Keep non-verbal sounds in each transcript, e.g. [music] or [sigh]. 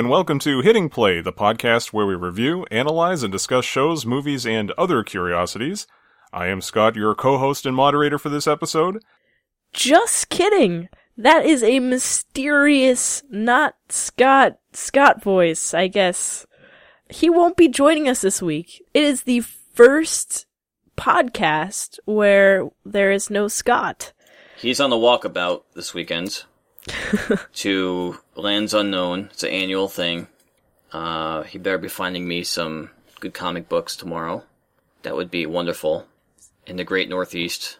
and welcome to Hitting Play, the podcast where we review, analyze, and discuss shows, movies, and other curiosities. I am Scott, your co host and moderator for this episode. Just kidding. That is a mysterious, not Scott, Scott voice, I guess. He won't be joining us this week. It is the first podcast where there is no Scott. He's on the walkabout this weekend [laughs] to lands unknown. It's an annual thing. Uh, he better be finding me some good comic books tomorrow. That would be wonderful. In the great Northeast,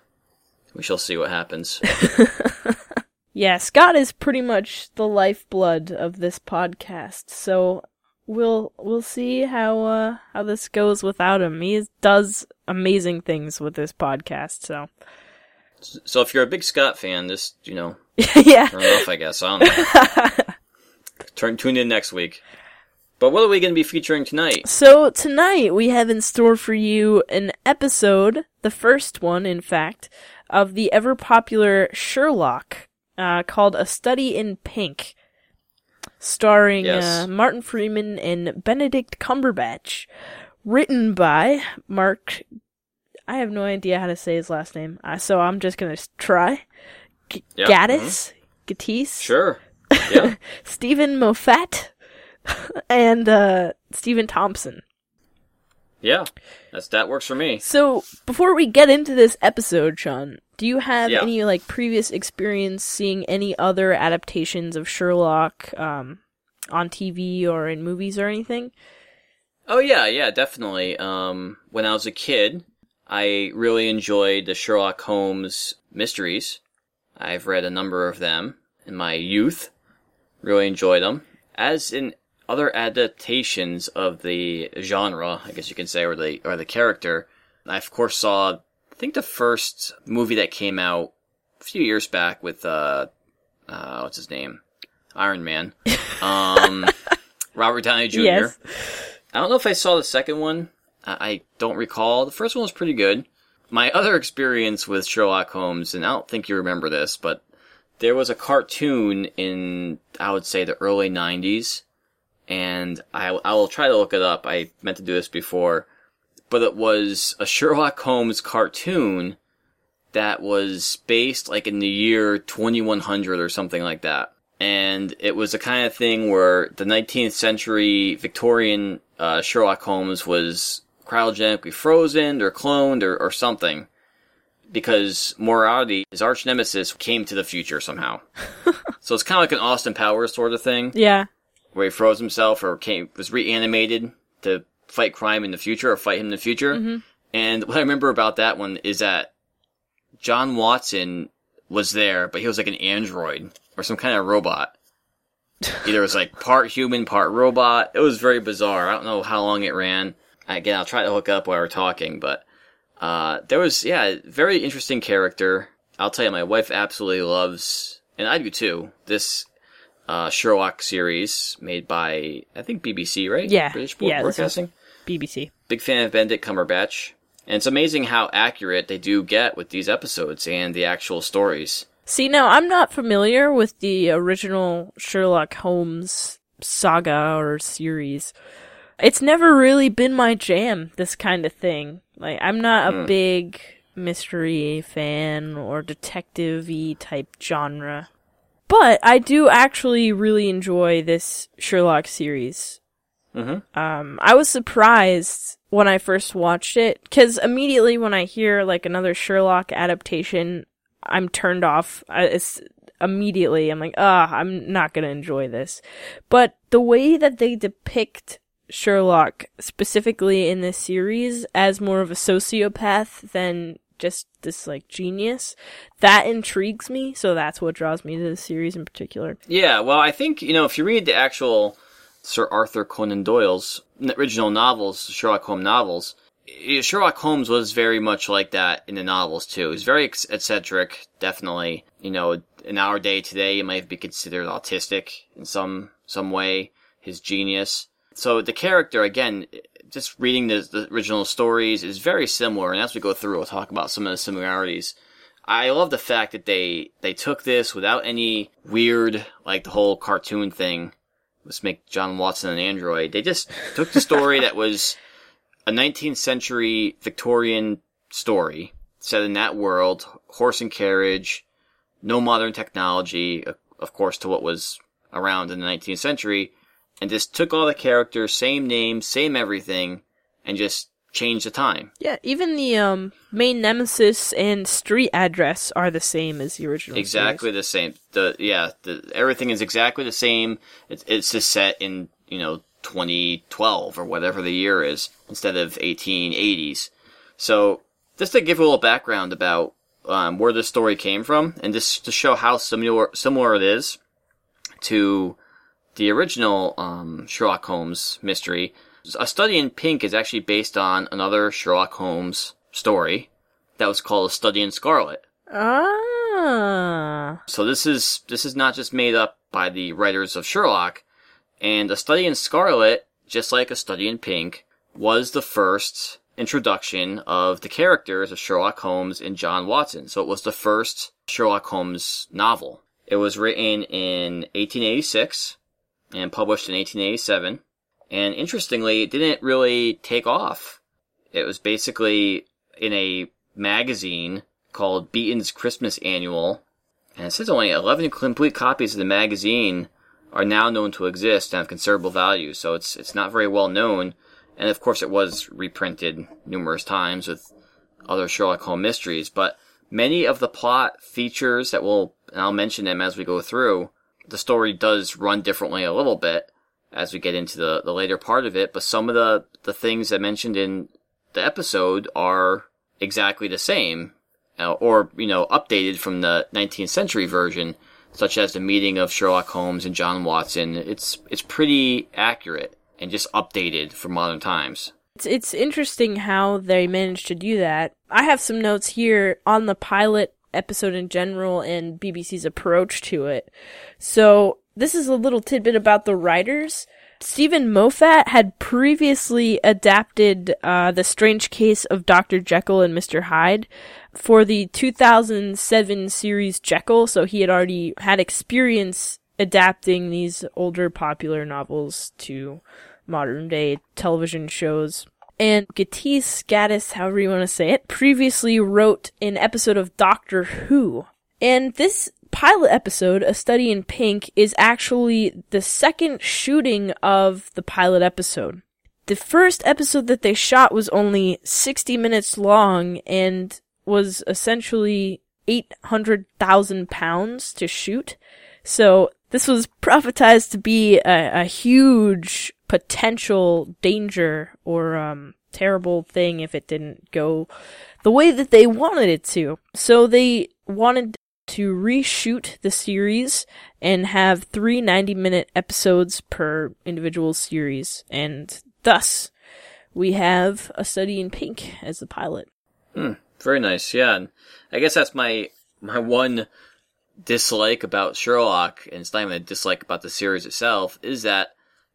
we shall see what happens. [laughs] Yeah, Scott is pretty much the lifeblood of this podcast. So we'll we'll see how uh how this goes without him. He does amazing things with this podcast. So so if you're a big Scott fan, this you know [laughs] yeah, turn off. I guess I don't know. [laughs] turn tune in next week. But what are we going to be featuring tonight? So tonight we have in store for you an episode, the first one, in fact, of the ever popular Sherlock, uh, called A Study in Pink, starring Yes. uh, Martin Freeman and Benedict Cumberbatch, written by Mark. I have no idea how to say his last name, uh, so I'm just gonna try. G- Yeah, Gaddis, Gattise, Sure. [laughs] Yeah. Steven Moffat, [laughs] and uh, Stephen Thompson. yeah. That's that works for me. So, before we get into this episode, Sean, do you have Yeah. any like previous experience seeing any other adaptations of Sherlock um, on TV or in movies or anything? Oh yeah, yeah, definitely. Um, when I was a kid, I really enjoyed the Sherlock Holmes mysteries. I've read a number of them in my youth. Really enjoyed them. As in other adaptations of the genre, I guess you can say, or the or the character, I of course saw. I think the first movie that came out a few years back with uh, uh what's his name, Iron Man, [laughs] um, Robert Downey Jr. Yes. I don't know if I saw the second one. I, don't recall. The first one was pretty good. My other experience with Sherlock Holmes, and I don't think you remember this, but there was a cartoon in, I would say, the early 90s, and I, I will try to look it up. I meant to do this before, but it was a Sherlock Holmes cartoon that was based like in the year 2100 or something like that. And it was the kind of thing where the 19th century Victorian uh, Sherlock Holmes was cryogenically frozen or cloned or, or something. Because Moriarty, his arch nemesis, came to the future somehow. [laughs] so it's kind of like an Austin Powers sort of thing Yeah. where he froze himself or came was reanimated to fight crime in the future or fight him in the future. Mm-hmm. And what I remember about that one is that John Watson was there, but he was like an android or some kind of robot. [laughs] Either it was like part human, part robot. It was very bizarre. I don't know how long it ran. Again, I'll try to hook up while we're talking, but uh, there was yeah, very interesting character. I'll tell you, my wife absolutely loves, and I do too. This uh, Sherlock series made by I think BBC, right? Yeah, British yeah, Broadcasting. BBC. Big fan of Benedict Cumberbatch, and it's amazing how accurate they do get with these episodes and the actual stories. See, now I'm not familiar with the original Sherlock Holmes saga or series. It's never really been my jam, this kind of thing. Like, I'm not a big mystery fan or detective type genre. But I do actually really enjoy this Sherlock series. Mm-hmm. Um, I was surprised when I first watched it, because immediately when I hear like another Sherlock adaptation, I'm turned off. I, it's immediately I'm like, ah, I'm not gonna enjoy this. But the way that they depict Sherlock specifically in this series as more of a sociopath than just this like genius, that intrigues me. So that's what draws me to the series in particular. Yeah, well, I think you know if you read the actual Sir Arthur Conan Doyle's original novels, Sherlock Holmes novels, Sherlock Holmes was very much like that in the novels too. He's very eccentric, definitely. You know, in our day today, he might be considered autistic in some some way. His genius. So the character, again, just reading the, the original stories is very similar, and as we go through, we'll talk about some of the similarities. I love the fact that they they took this without any weird like the whole cartoon thing let's make John Watson an android. They just took the story that was a 19th century Victorian story set in that world, horse and carriage, no modern technology, of course, to what was around in the 19th century, and just took all the characters, same name, same everything, and just changed the time. Yeah, even the um, main nemesis and street address are the same as the original. Exactly series. the same. The yeah, the, everything is exactly the same. It's it's just set in you know 2012 or whatever the year is instead of 1880s. So just to give a little background about um, where this story came from, and just to show how similar similar it is to the original um, Sherlock Holmes mystery. A Study in Pink is actually based on another Sherlock Holmes story that was called A Study in Scarlet. Ah. So this is this is not just made up by the writers of Sherlock. And A Study in Scarlet, just like A Study in Pink, was the first introduction of the characters of Sherlock Holmes and John Watson. So it was the first Sherlock Holmes novel. It was written in 1886 and published in 1887. And interestingly, it didn't really take off. It was basically in a magazine called Beeton's Christmas Annual. And it says only 11 complete copies of the magazine are now known to exist and have considerable value. So it's, it's not very well known. And of course it was reprinted numerous times with other Sherlock Holmes mysteries, but many of the plot features that will, and I'll mention them as we go through, the story does run differently a little bit as we get into the, the later part of it, but some of the, the things I mentioned in the episode are exactly the same, uh, or, you know, updated from the 19th century version, such as the meeting of Sherlock Holmes and John Watson. It's, it's pretty accurate and just updated for modern times. It's, it's interesting how they managed to do that. I have some notes here on the pilot episode in general and BBC's approach to it. So this is a little tidbit about the writers. Steven Moffat had previously adapted uh, The Strange Case of Dr. Jekyll and Mr. Hyde for the 2007 series Jekyll, so he had already had experience adapting these older popular novels to modern day television shows. And Gatiss Gaddis, however you want to say it, previously wrote an episode of Doctor Who. And this pilot episode, A Study in Pink, is actually the second shooting of the pilot episode. The first episode that they shot was only 60 minutes long and was essentially 800,000 pounds to shoot. So this was prophetized to be a, a huge potential danger or um, terrible thing if it didn't go the way that they wanted it to. So they wanted to reshoot the series and have three 90 minute episodes per individual series. And thus, we have A Study in Pink as the pilot. Hmm, very nice, yeah. And I guess that's my, my one dislike about Sherlock, and it's not even a dislike about the series itself, is that,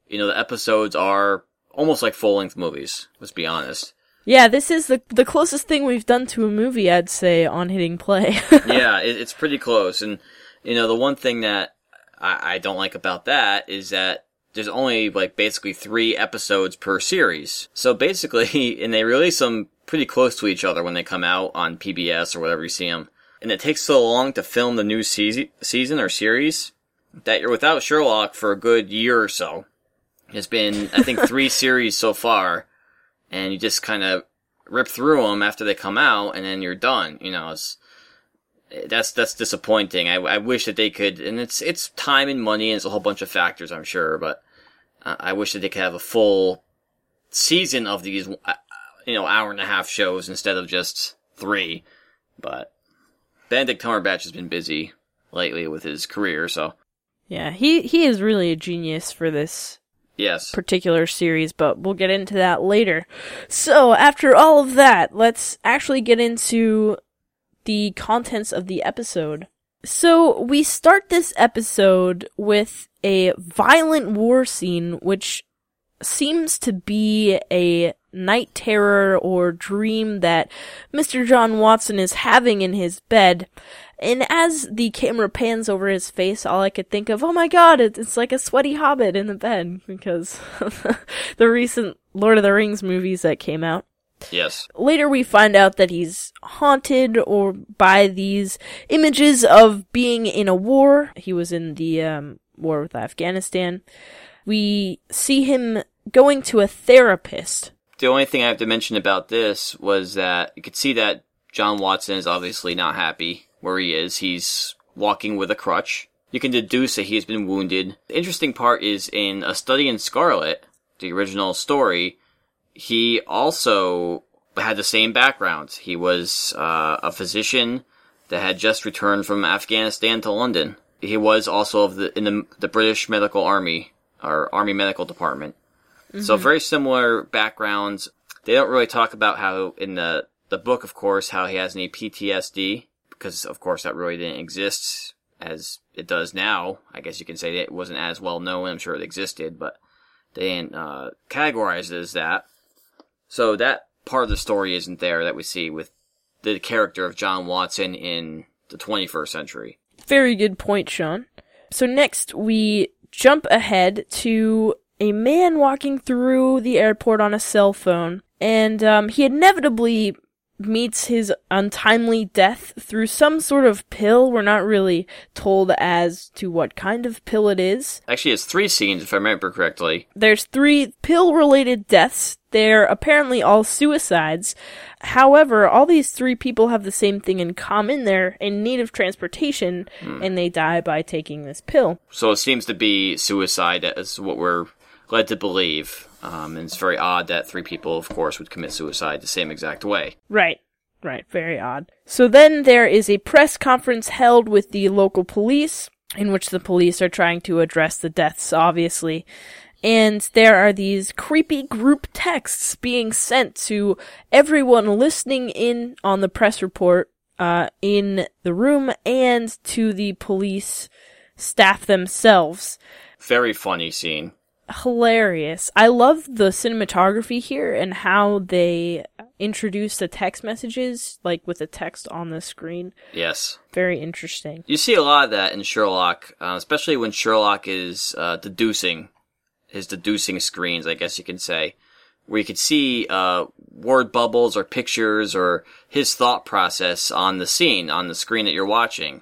you know, the episodes are almost like full length movies, let's be honest. Yeah, this is the the closest thing we've done to a movie, I'd say, on hitting play. [laughs] yeah, it, it's pretty close. And, you know, the one thing that I, I don't like about that is that there's only like basically three episodes per series. So basically, [laughs] and they release them pretty close to each other when they come out on PBS or whatever you see them. And it takes so long to film the new season, season or series that you're without Sherlock for a good year or so. It's been, I think, [laughs] three series so far, and you just kind of rip through them after they come out, and then you're done. You know, it's that's that's disappointing. I, I wish that they could, and it's it's time and money, and it's a whole bunch of factors, I'm sure, but uh, I wish that they could have a full season of these, uh, you know, hour and a half shows instead of just three. But Benedict Cumberbatch has been busy lately with his career, so yeah, he he is really a genius for this yes. particular series, but we'll get into that later. So, after all of that, let's actually get into the contents of the episode. So, we start this episode with a violent war scene, which seems to be a night terror or dream that Mr. John Watson is having in his bed And as the camera pans over his face, all I could think of, oh my god, it's like a sweaty hobbit in the bed because [laughs] the recent Lord of the Rings movies that came out. Yes. Later we find out that he's haunted or by these images of being in a war. He was in the um, war with Afghanistan. We see him going to a therapist. The only thing I have to mention about this was that you could see that John Watson is obviously not happy where he is. He's walking with a crutch. You can deduce that he's been wounded. The interesting part is in A Study in Scarlet, the original story, he also had the same background. He was uh, a physician that had just returned from Afghanistan to London. He was also of the in the, the British Medical Army or Army Medical Department. Mm-hmm. So very similar backgrounds. They don't really talk about how in the the book, of course, how he has any PTSD because of course that really didn't exist as it does now. I guess you can say it wasn't as well known. I'm sure it existed, but they didn't uh, categorize it as that. So that part of the story isn't there that we see with the character of John Watson in the 21st century. Very good point, Sean. So next we jump ahead to a man walking through the airport on a cell phone, and um, he inevitably meets his untimely death through some sort of pill. We're not really told as to what kind of pill it is. Actually, it's three scenes, if I remember correctly. There's three pill related deaths. They're apparently all suicides. However, all these three people have the same thing in common. They're in need of transportation hmm. and they die by taking this pill. So it seems to be suicide as what we're led to believe. Um, and it's very odd that three people, of course, would commit suicide the same exact way. Right. Right. Very odd. So then there is a press conference held with the local police in which the police are trying to address the deaths, obviously. And there are these creepy group texts being sent to everyone listening in on the press report, uh, in the room and to the police staff themselves. Very funny scene hilarious. I love the cinematography here and how they introduce the text messages, like with the text on the screen. Yes. Very interesting. You see a lot of that in Sherlock, uh, especially when Sherlock is uh, deducing his deducing screens, I guess you can say, where you could see uh, word bubbles or pictures or his thought process on the scene, on the screen that you're watching.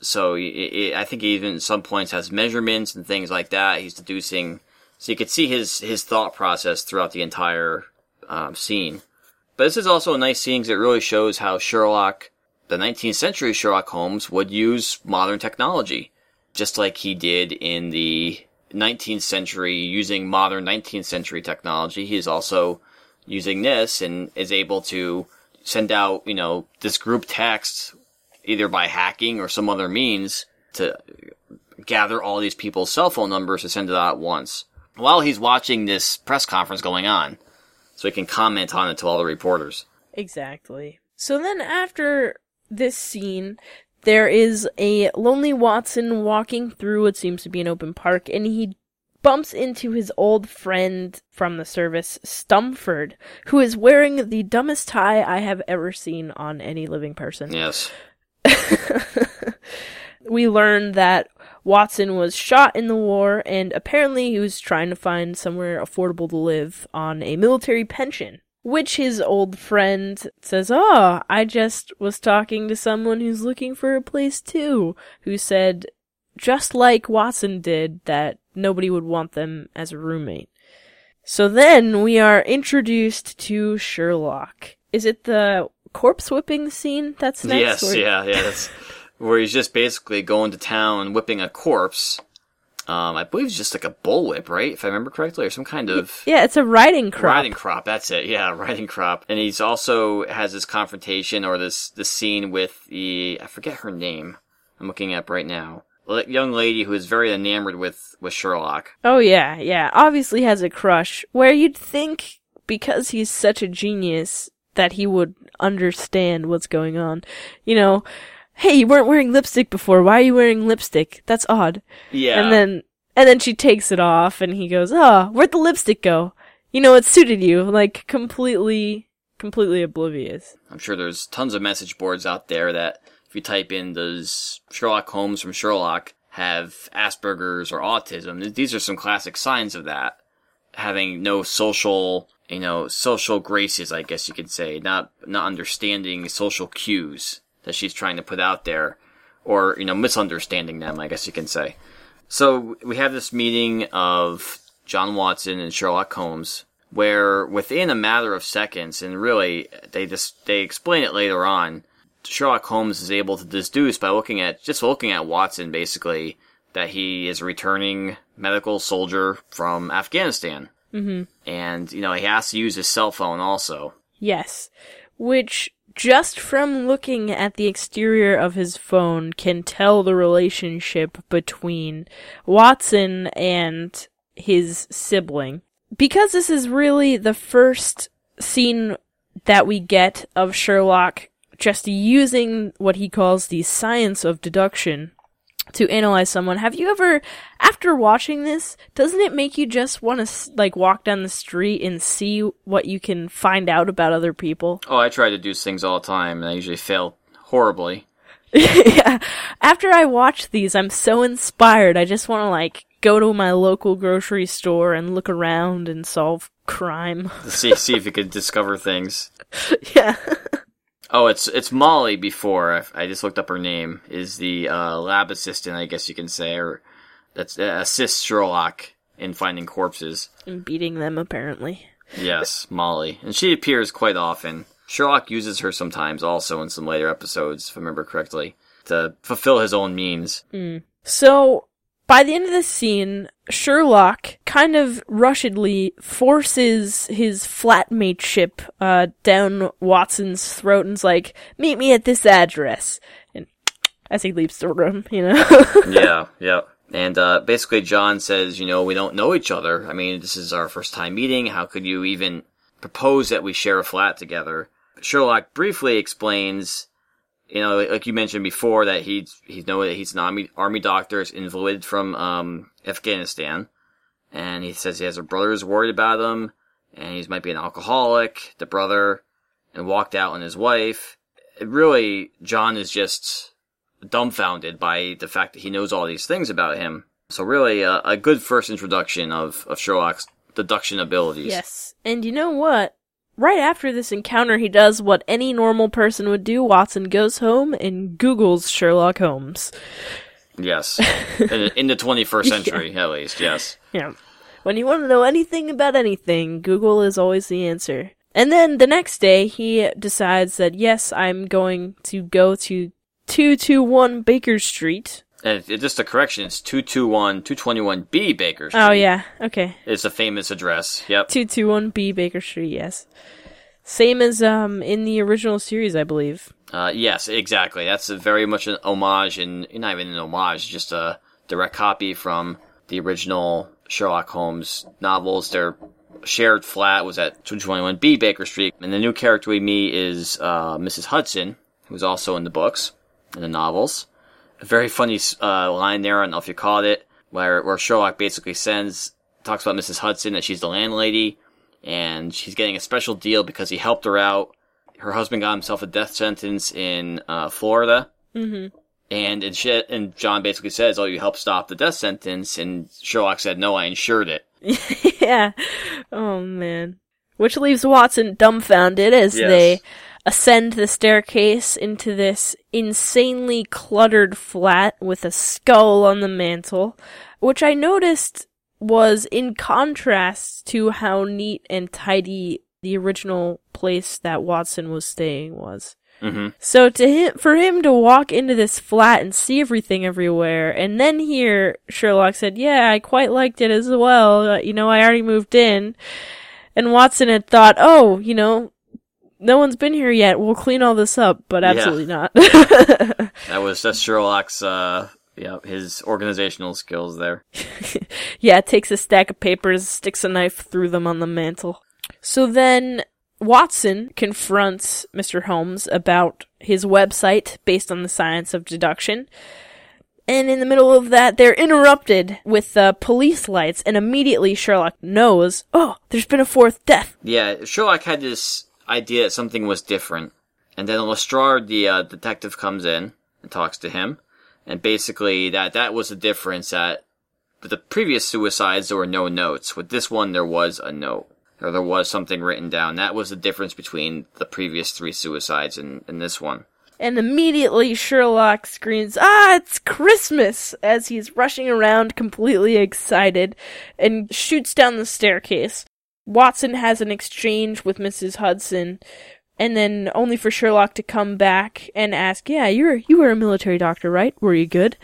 So it, it, I think he even at some points has measurements and things like that. He's deducing so you could see his his thought process throughout the entire um, scene. But this is also a nice scene because it really shows how Sherlock, the 19th century Sherlock Holmes, would use modern technology, just like he did in the 19th century using modern 19th century technology. He's also using this and is able to send out, you know, this group text either by hacking or some other means to gather all these people's cell phone numbers to send it out at once while he's watching this press conference going on, so he can comment on it to all the reporters. Exactly. So then after this scene, there is a lonely Watson walking through what seems to be an open park, and he bumps into his old friend from the service, Stamford, who is wearing the dumbest tie I have ever seen on any living person. Yes. [laughs] we learn that Watson was shot in the war, and apparently he was trying to find somewhere affordable to live on a military pension. Which his old friend says, Oh, I just was talking to someone who's looking for a place too, who said, just like Watson did, that nobody would want them as a roommate. So then we are introduced to Sherlock. Is it the corpse whipping scene that's next? Yes, or- yeah, yeah, that's where he's just basically going to town whipping a corpse. Um, I believe it's just like a bullwhip, right? If I remember correctly, or some kind of yeah, it's a riding crop. Riding crop, that's it. Yeah, riding crop. And he's also has this confrontation or this this scene with the I forget her name. I'm looking up right now. A young lady who is very enamored with with Sherlock. Oh yeah, yeah. Obviously has a crush. Where you'd think because he's such a genius that he would understand what's going on. You know, hey, you weren't wearing lipstick before. Why are you wearing lipstick? That's odd. Yeah. And then, and then she takes it off and he goes, oh, where'd the lipstick go? You know, it suited you. Like, completely, completely oblivious. I'm sure there's tons of message boards out there that if you type in does Sherlock Holmes from Sherlock have Asperger's or autism, these are some classic signs of that. Having no social, you know, social graces, I guess you could say, not not understanding social cues that she's trying to put out there, or you know, misunderstanding them, I guess you can say. So we have this meeting of John Watson and Sherlock Holmes, where within a matter of seconds, and really they just they explain it later on, Sherlock Holmes is able to deduce by looking at just looking at Watson basically that he is a returning medical soldier from Afghanistan. Mm-hmm. And you know he has to use his cell phone also. Yes. Which just from looking at the exterior of his phone can tell the relationship between Watson and his sibling. Because this is really the first scene that we get of Sherlock just using what he calls the science of deduction to analyze someone. Have you ever, after watching this, doesn't it make you just want to like walk down the street and see what you can find out about other people? Oh, I try to do things all the time, and I usually fail horribly. [laughs] yeah. After I watch these, I'm so inspired. I just want to like go to my local grocery store and look around and solve crime. see see if you could discover things. [laughs] yeah. Oh, it's it's Molly. Before I, I just looked up her name. Is the uh, lab assistant, I guess you can say, or that's uh, assists Sherlock in finding corpses. And beating them, apparently. Yes, Molly, and she appears quite often. Sherlock uses her sometimes, also in some later episodes, if I remember correctly, to fulfill his own means. Mm. So by the end of the scene, Sherlock kind of rushedly forces his flatmate ship uh, down Watson's throat and's like, "Meet me at this address." And as he leaves the room, you know. [laughs] yeah, yeah. And uh, basically, John says, "You know, we don't know each other. I mean, this is our first time meeting. How could you even propose that we share a flat together?" Sherlock briefly explains you know, like you mentioned before, that he's he's know that he's an army army doctor, is invalid from um, Afghanistan, and he says he has a brother who's worried about him, and he might be an alcoholic. The brother, and walked out on his wife. It really, John is just dumbfounded by the fact that he knows all these things about him. So really, a good first introduction of of Sherlock's deduction abilities. Yes, and you know what? Right after this encounter, he does what any normal person would do. Watson goes home and Googles Sherlock Holmes. Yes. in, [laughs] in the 21st century, yeah. at least, yes. Yeah. When you want to know anything about anything, Google is always the answer. And then the next day, he decides that, yes, I'm going to go to 221 Baker Street. And just a correction, it's 221, 221B Baker Street. Oh, yeah. Okay. It's a famous address. Yep. 221B Baker Street, yes. Same as um in the original series, I believe. Uh, yes, exactly. That's very much an homage, and not even an homage, just a direct copy from the original Sherlock Holmes novels. Their shared flat was at 221B Baker Street, and the new character we meet is uh, Mrs. Hudson, who's also in the books, in the novels. A very funny uh, line there, I don't know if you caught it, where, where Sherlock basically sends, talks about Mrs. Hudson, that she's the landlady, and she's getting a special deal because he helped her out. Her husband got himself a death sentence in uh, Florida. Mm-hmm. And and, shit, and John basically says, "Oh, you helped stop the death sentence," and Sherlock said, "No, I insured it." [laughs] yeah. Oh man. Which leaves Watson dumbfounded as yes. they ascend the staircase into this insanely cluttered flat with a skull on the mantel, which I noticed was in contrast to how neat and tidy the original place that Watson was staying was. Mm-hmm. So to him, for him to walk into this flat and see everything everywhere, and then hear Sherlock said, "Yeah, I quite liked it as well. Uh, you know, I already moved in," and Watson had thought, "Oh, you know, no one's been here yet. We'll clean all this up," but absolutely yeah. not. [laughs] that was just Sherlock's uh, yeah, his organizational skills there. [laughs] yeah, takes a stack of papers, sticks a knife through them on the mantle. So then Watson confronts Mr. Holmes about his website based on the science of deduction. And in the middle of that, they're interrupted with uh, police lights, and immediately Sherlock knows, oh, there's been a fourth death. Yeah, Sherlock had this idea that something was different. And then Lestrade, the uh, detective, comes in and talks to him. And basically that, that was the difference that with the previous suicides there were no notes. With this one there was a note. Or there was something written down. That was the difference between the previous three suicides and, and this one. And immediately Sherlock screams, Ah, it's Christmas! as he's rushing around completely excited and shoots down the staircase. Watson has an exchange with Mrs. Hudson, and then only for Sherlock to come back and ask, Yeah, you're you were a military doctor, right? Were you good?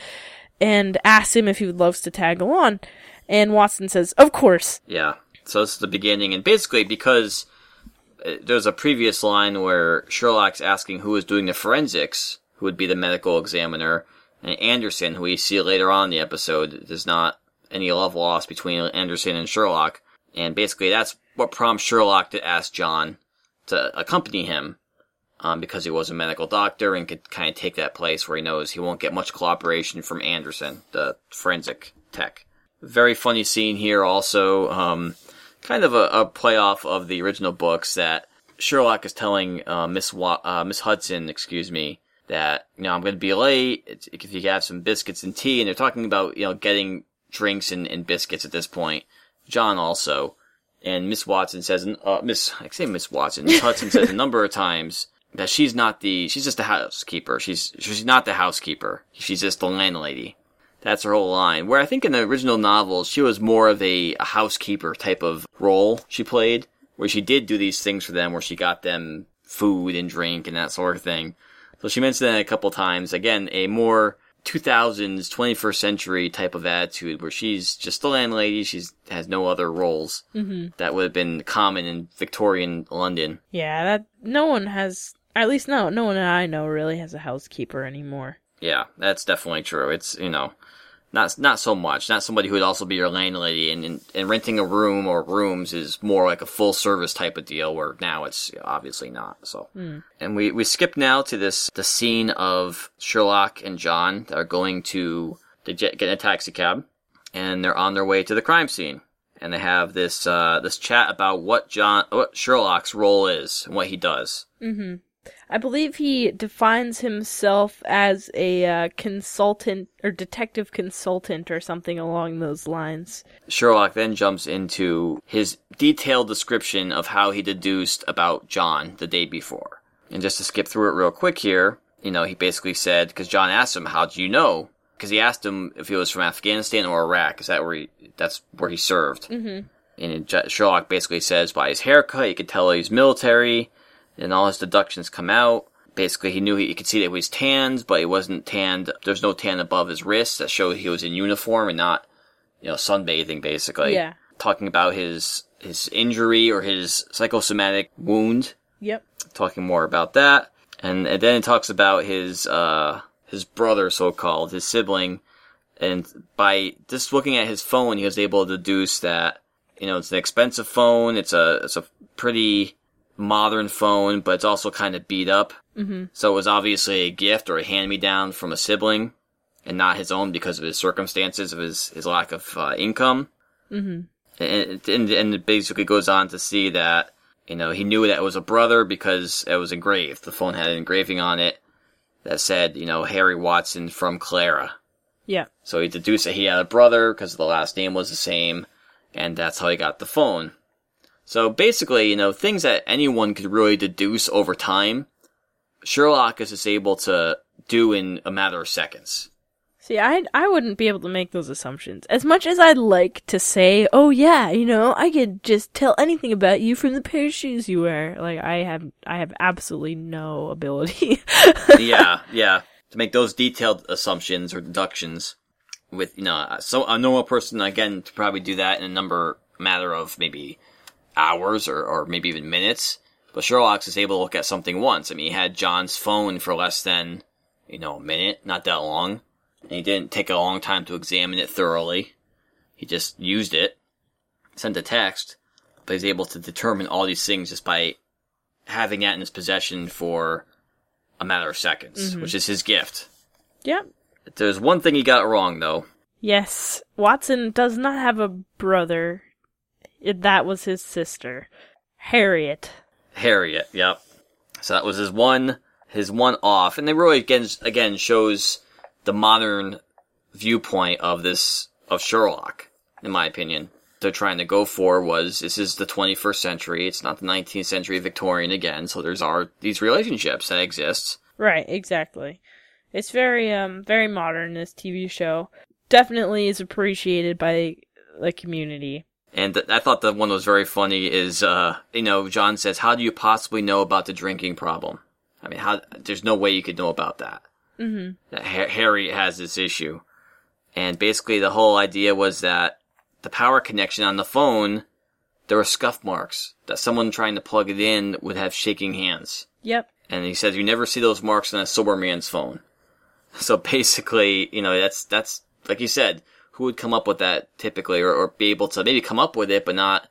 And asks him if he would love to tag along. And Watson says, Of course. Yeah. So this is the beginning, and basically because uh, there's a previous line where Sherlock's asking who is doing the forensics, who would be the medical examiner, and Anderson, who we see later on in the episode, there's not any love lost between Anderson and Sherlock, and basically that's what prompts Sherlock to ask John to accompany him, um, because he was a medical doctor and could kind of take that place where he knows he won't get much cooperation from Anderson, the forensic tech. Very funny scene here also. Um, kind of a, a play off of the original books that Sherlock is telling uh, Miss Wa- uh, Miss Hudson, excuse me, that you know I'm going to be late. It's, if you have some biscuits and tea, and they're talking about you know getting drinks and, and biscuits at this point. John also, and Miss Watson says, uh, Miss I say Miss Watson, Miss Hudson says a number of times that she's not the she's just a housekeeper. She's she's not the housekeeper. She's just the landlady. That's her whole line. Where I think in the original novels, she was more of a, a housekeeper type of role she played, where she did do these things for them, where she got them food and drink and that sort of thing. So she mentioned that a couple times. Again, a more 2000s, 21st century type of attitude where she's just the landlady. She has no other roles. Mm-hmm. That would have been common in Victorian London. Yeah, that no one has, at least no, no one that I know really has a housekeeper anymore. Yeah, that's definitely true. It's, you know, not not so much. Not somebody who would also be your landlady, and, and, and renting a room or rooms is more like a full service type of deal. Where now it's obviously not. So, Mm. and we we skip now to this the scene of Sherlock and John that are going to to get, get in a taxi cab, and they're on their way to the crime scene, and they have this uh, this chat about what John what Sherlock's role is and what he does. Mm-hmm. I believe he defines himself as a uh, consultant or detective consultant or something along those lines. Sherlock then jumps into his detailed description of how he deduced about John the day before. And just to skip through it real quick here, you know, he basically said, because John asked him, how do you know? Because he asked him if he was from Afghanistan or Iraq. Is that where he, that's where he served? Mm-hmm. And Sherlock basically says by his haircut, you could tell he's military, and all his deductions come out. Basically, he knew he, he could see that he was tanned, but he wasn't tanned. There's no tan above his wrist that showed he was in uniform and not, you know, sunbathing. Basically, Yeah. talking about his his injury or his psychosomatic wound. Yep. Talking more about that, and, and then it talks about his uh his brother, so called, his sibling, and by just looking at his phone, he was able to deduce that you know it's an expensive phone. It's a it's a pretty modern phone, but it's also kind of beat up. Mm-hmm. So it was obviously a gift or a hand me down from a sibling, and not his own because of his circumstances of his his lack of uh, income. Mm-hmm. And, and and it basically goes on to see that you know he knew that it was a brother because it was engraved. The phone had an engraving on it that said you know Harry Watson from Clara. Yeah. So he deduced that he had a brother because the last name was the same, and that's how he got the phone. So basically, you know, things that anyone could really deduce over time, Sherlock is just able to do in a matter of seconds. See, I I wouldn't be able to make those assumptions. As much as I'd like to say, "Oh yeah, you know, I could just tell anything about you from the pair of shoes you wear." Like I have I have absolutely no ability. [laughs] yeah, yeah. To make those detailed assumptions or deductions with, you know, so a normal person, again, to probably do that in a number, matter of maybe hours or, or maybe even minutes. But Sherlock's is able to look at something once. I mean, he had John's phone for less than, you know, a minute, not that long. And he didn't take a long time to examine it thoroughly. He just used it, sent a text, but he's able to determine all these things just by having that in his possession for a matter of seconds, mm-hmm. which is his gift. yep. There's one thing he got wrong though. Yes, Watson does not have a brother. It- That was his sister, Harriet. Harriet, yep. So that was his one his one off, and it really again again shows the modern viewpoint of this of Sherlock, in my opinion. They're trying to go for was this is the 21st century. It's not the 19th century Victorian again. So there's are these relationships that exist. Right, exactly. It's very um very modern this TV show. Definitely is appreciated by the community. And th- I thought the one that was very funny is, uh, you know, John says, "How do you possibly know about the drinking problem?" I mean, how? There's no way you could know about that. Mm-hmm. That Ha- Harry has this issue, and basically the whole idea was that the power connection on the phone, there were scuff marks that someone trying to plug it in would have shaking hands. Yep. And he says you never see those marks on a sober man's phone. [laughs] So basically, you know, that's that's like you said, who would come up with that typically, or, or be able to maybe come up with it, but not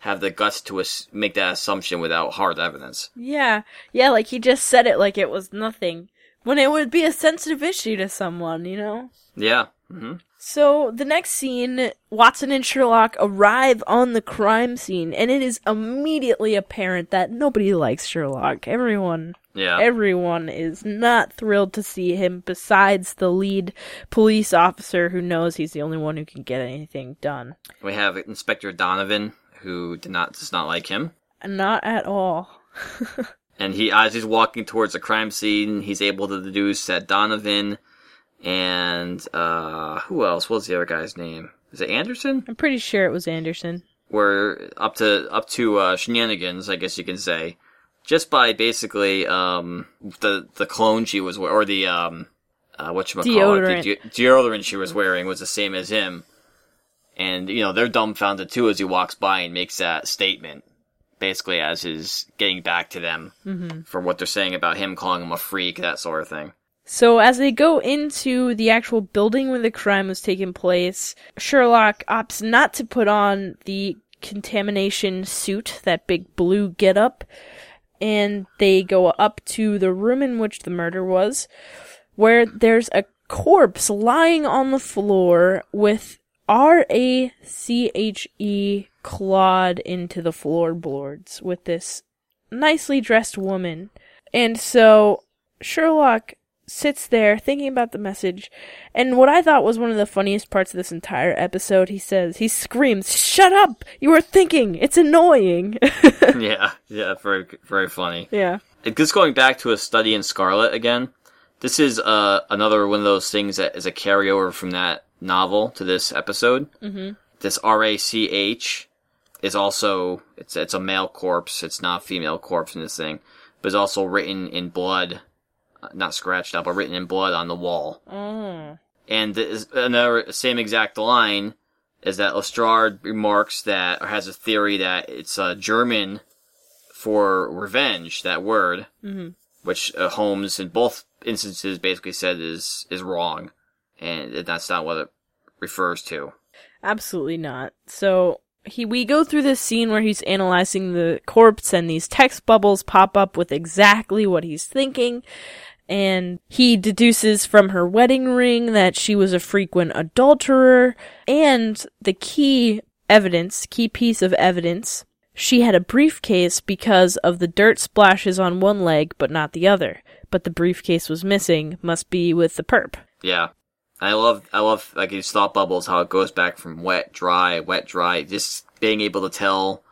have the guts to as- make that assumption without hard evidence. Yeah. Yeah, like he just said it like it was nothing. When it would be a sensitive issue to someone, you know? Yeah. hmm So the next scene, Watson and Sherlock arrive on the crime scene, and it is immediately apparent that nobody likes Sherlock. Everyone, Yeah. everyone is not thrilled to see him. Besides the lead police officer, who knows he's the only one who can get anything done. we have Inspector Donovan, who did not does not like him. Not at all. [laughs] And he, as he's walking towards the crime scene, he's able to deduce that Donovan and uh, who else? What's the other guy's name? Is it Anderson? I'm pretty sure it was Anderson. Were up to up to uh, shenanigans, I guess you can say, just by basically um, the the clone she was wearing, or the um, uh, what you Deodorant. the de- deodorant she was wearing was the same as him, and you know they're dumbfounded too as he walks by and makes that statement, basically as his getting back to them for what they're saying about him calling him a freak, that sort of thing. So as they go into the actual building where the crime was taking place, Sherlock opts not to put on the contamination suit, that big blue getup, and they go up to the room in which the murder was, where there's a corpse lying on the floor with R A C H E clawed into the floorboards with this nicely dressed woman. And so Sherlock sits there thinking about the message, and what I thought was one of the funniest parts of this entire episode, he says, he screams, Shut up! You are thinking! It's annoying! [laughs] yeah, yeah, very very funny. yeah. It- Just going back to a study in Scarlet again. This is uh, another one of those things that is a carryover from that novel to this episode. Mm-hmm. This R A C H is also it's it's a male corpse. It's not a female corpse in this thing, but it's also written in blood, not scratched out, but written in blood on the wall. Oh. And this, another same exact line is that Lestrade remarks that or has a theory that it's uh, German for revenge. That word, mm-hmm. which uh, Holmes in both instances basically said is is wrong, and that's not what it refers to. Absolutely not. So he we go through this scene where he's analyzing the corpse and these text bubbles pop up with exactly what he's thinking. And he deduces from her wedding ring that she was a frequent adulterer. And the key evidence, key piece of evidence, she had a briefcase because of the dirt splashes on one leg but not the other. But the briefcase was missing, must be with the perp. Yeah. I love, I love, like, these thought bubbles, how it goes back from wet, dry, wet, dry, just being able to tell,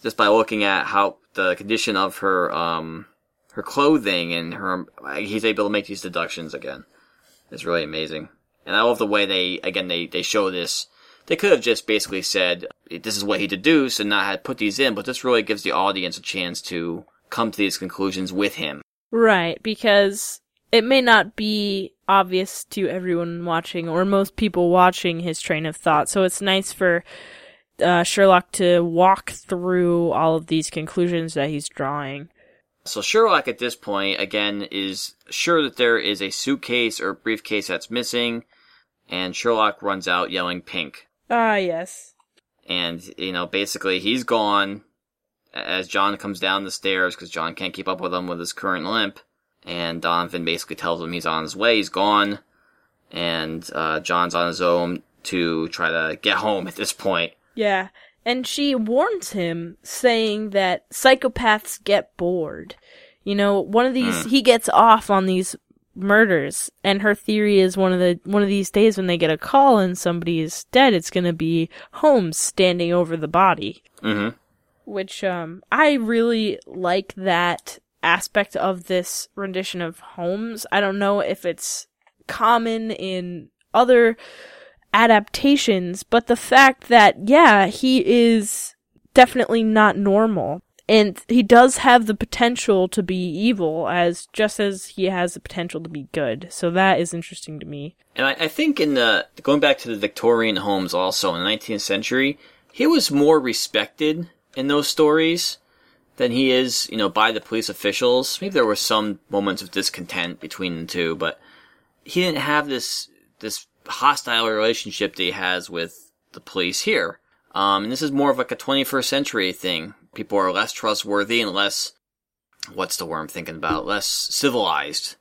just by looking at how, the condition of her, um, her clothing and her, he's able to make these deductions again. It's really amazing. And I love the way they, again, they, they show this. They could have just basically said, this is what he deduced and not had put these in, but this really gives the audience a chance to come to these conclusions with him. Right, because it may not be obvious to everyone watching or most people watching his train of thought. So it's nice for uh, Sherlock to walk through all of these conclusions that he's drawing. So Sherlock at this point, again, is sure that there is a suitcase or briefcase that's missing, and Sherlock runs out yelling pink. Ah, yes. And, you know, basically he's gone as John comes down the stairs because John can't keep up with him with his current limp. And Donovan basically tells him he's on his way, he's gone. And, uh, John's on his own to try to get home at this point. Yeah. And she warns him, saying that psychopaths get bored. You know, one of these he gets off on these murders and her theory is one of the one of these days when they get a call and somebody is dead, it's going to be Holmes standing over the body. Mm-hmm. Which um I really like that aspect of this rendition of Holmes. I don't know if it's common in other adaptations, but the fact that, yeah, he is definitely not normal. And he does have the potential to be evil as just as he has the potential to be good. So that is interesting to me. And I, I think in the going back to the Victorian Holmes, also in the 19th century, he was more respected in those stories than he is, you know, by the police officials. Maybe there were some moments of discontent between the two, but he didn't have this this hostile relationship that he has with the police here. Um, and this is more of like a 21st century thing. People are less trustworthy and less, what's the word I'm thinking about? Less civilized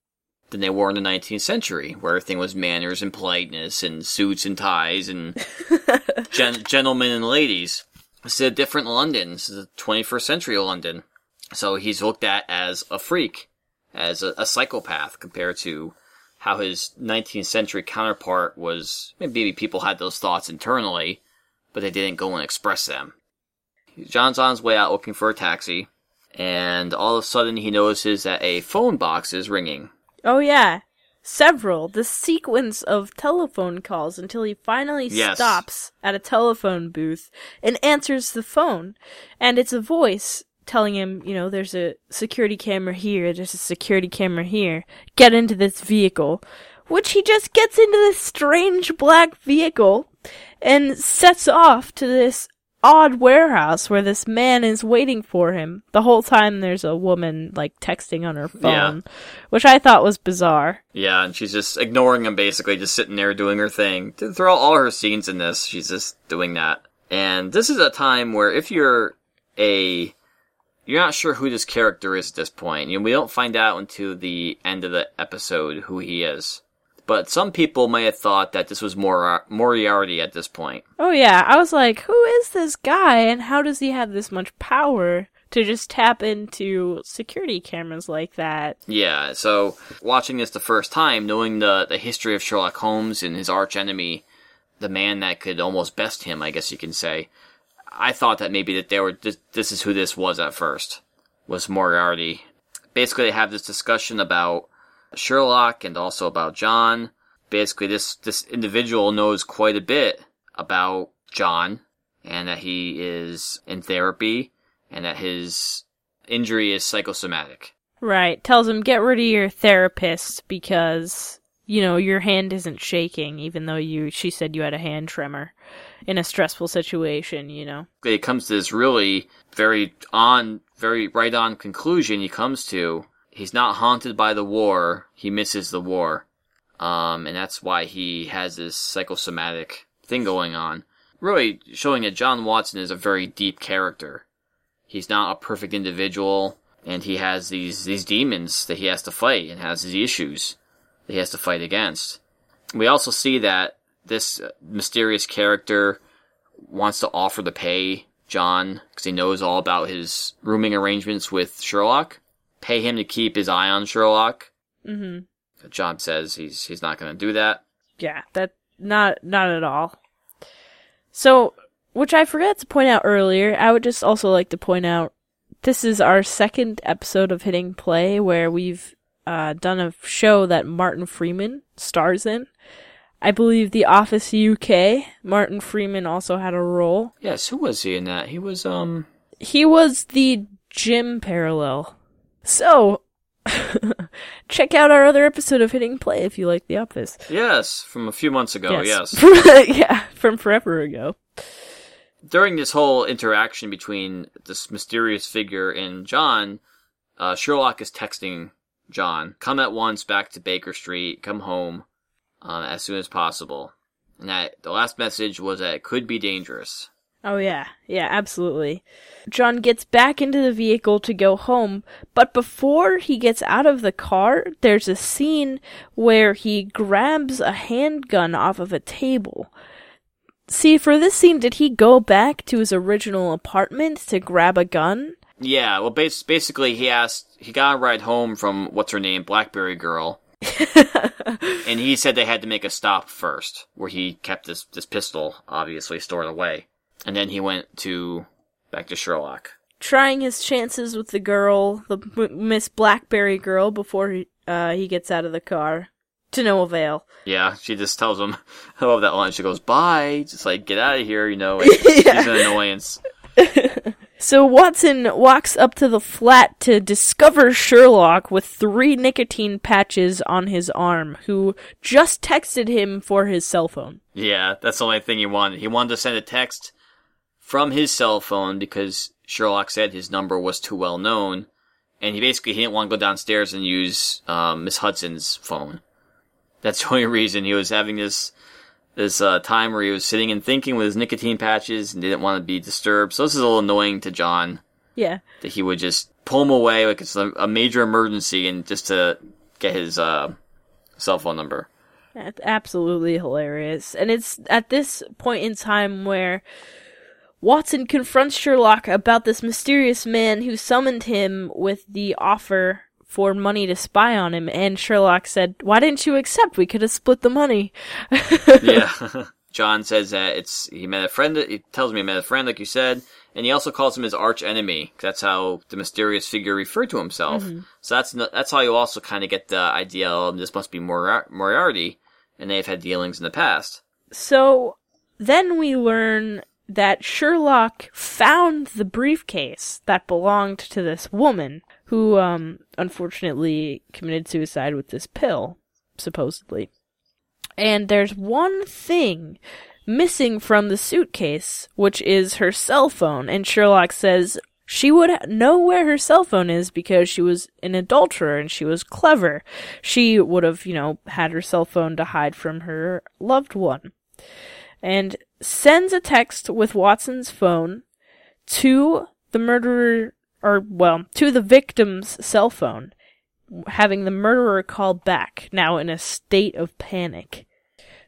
than they were in the 19th century, where everything was manners and politeness and suits and ties and [laughs] gen- gentlemen and ladies. This is a different London. This is a 21st century London. So he's looked at as a freak, as a, a psychopath compared to how his 19th century counterpart was. Maybe people had those thoughts internally, but they didn't go and express them. John's on his way out looking for a taxi, and all of a sudden he notices that a phone box is ringing. Oh yeah. Several. The sequence of telephone calls until he finally Yes. stops at a telephone booth and answers the phone. And it's a voice telling him, you know, there's a security camera here, there's a security camera here. Get into this vehicle. Which he just gets into this strange black vehicle and sets off to this odd warehouse where this man is waiting for him. The whole time there's a woman like texting on her phone, which I thought was bizarre. Yeah, and she's just ignoring him basically, just sitting there doing her thing. Throughout all her scenes in this, she's just doing that. And this is a time where if you're a you're not sure who this character is at this point. You know, we don't find out until the end of the episode who he is. But some people may have thought that this was Mor- Moriarty at this point. Oh yeah, I was like, who is this guy and how does he have this much power to just tap into security cameras like that? Yeah, so watching this the first time, knowing the, the history of Sherlock Holmes and his arch enemy, the man that could almost best him, I guess you can say, I thought that maybe that they were this, this is who this was at first was Moriarty. Basically, they have this discussion about Sherlock and also about John. Basically, this this individual knows quite a bit about John and that he is in therapy and that his injury is psychosomatic. Right. Tells him get rid of your therapist because you know your hand isn't shaking even though you she said you had a hand tremor in a stressful situation, you know. it comes to this really very on, very right on conclusion he comes to. He's not haunted by the war. He misses the war. Um, and that's why he has this psychosomatic thing going on. Really showing that John Watson is a very deep character. He's not a perfect individual, and he has these, these demons that he has to fight and has these issues that he has to fight against. We also see that this uh, mysterious character wants to offer to pay John because he knows all about his rooming arrangements with Sherlock. Pay him to keep his eye on Sherlock. Mhm. But John says he's he's not going to do that. Yeah, that not not at all. So, which I forgot to point out earlier, I would just also like to point out this is our second episode of Hitting Play where we've uh, done a show that Martin Freeman stars in. I believe The Office UK. Martin Freeman also had a role. Yes, who was he in that? He was um He was the Jim parallel. So, [laughs] check out our other episode of Hitting Play if you like The Office. yes from a few months ago. Yes. [laughs] yeah, from forever ago. During this whole interaction between this mysterious figure and John, uh, Sherlock is texting John, "Come at once back to Baker Street. Come home uh, as soon as possible." And that the last message was that it could be dangerous. Oh yeah, yeah, absolutely. John gets back into the vehicle to go home, but before he gets out of the car, there's a scene where he grabs a handgun off of a table. See, for this scene, did he go back to his original apartment to grab a gun? Yeah, well, bas- basically, he asked, he got a ride home from, what's her name, Blackberry Girl. [laughs] and he said they had to make a stop first, where he kept this, this pistol, obviously, stored away. And then he went to, back to Sherlock. Trying his chances with the girl, the M- Miss Blackberry girl, before he, uh, he gets out of the car. To no avail. Yeah, she just tells him, [laughs] I love that line. She goes, bye, just like, get out of here, you know, and [laughs] she's an annoyance. So Watson walks up to the flat to discover Sherlock with three nicotine patches on his arm, who just texted him for his cell phone. Yeah, that's the only thing he wanted. He wanted to send a text from his cell phone because Sherlock said his number was too well known, and he basically he didn't want to go downstairs and use um, Miss Hudson's phone. That's the only reason he was having this this uh, time where he was sitting and thinking with his nicotine patches and didn't want to be disturbed. So this is a little annoying to John Yeah. that he would just pull him away like it's a, a major emergency and just to get his uh, cell phone number. That's absolutely hilarious. And it's at this point in time where Watson confronts Sherlock about this mysterious man who summoned him with the offer for money to spy on him. And Sherlock said, Why didn't you accept? We could have split the money. [laughs] yeah. [laughs] John says that it's he met a friend. He tells me he met a friend, like you said, and he also calls him his arch enemy. That's how the mysterious figure referred to himself. Mm-hmm. So that's that's how you also kind of get the idea of this must be Mori- Moriarty, and they've had dealings in the past. So then we learn that Sherlock found the briefcase that belonged to this woman who, um, unfortunately committed suicide with this pill, supposedly. And there's one thing missing from the suitcase, which is her cell phone. And Sherlock says she would know where her cell phone is because she was an adulterer and she was clever. She would have, you know, had her cell phone to hide from her loved one. And sends a text with Watson's phone to the murderer, or, well, to the victim's cell phone, having the murderer call back, now in a state of panic.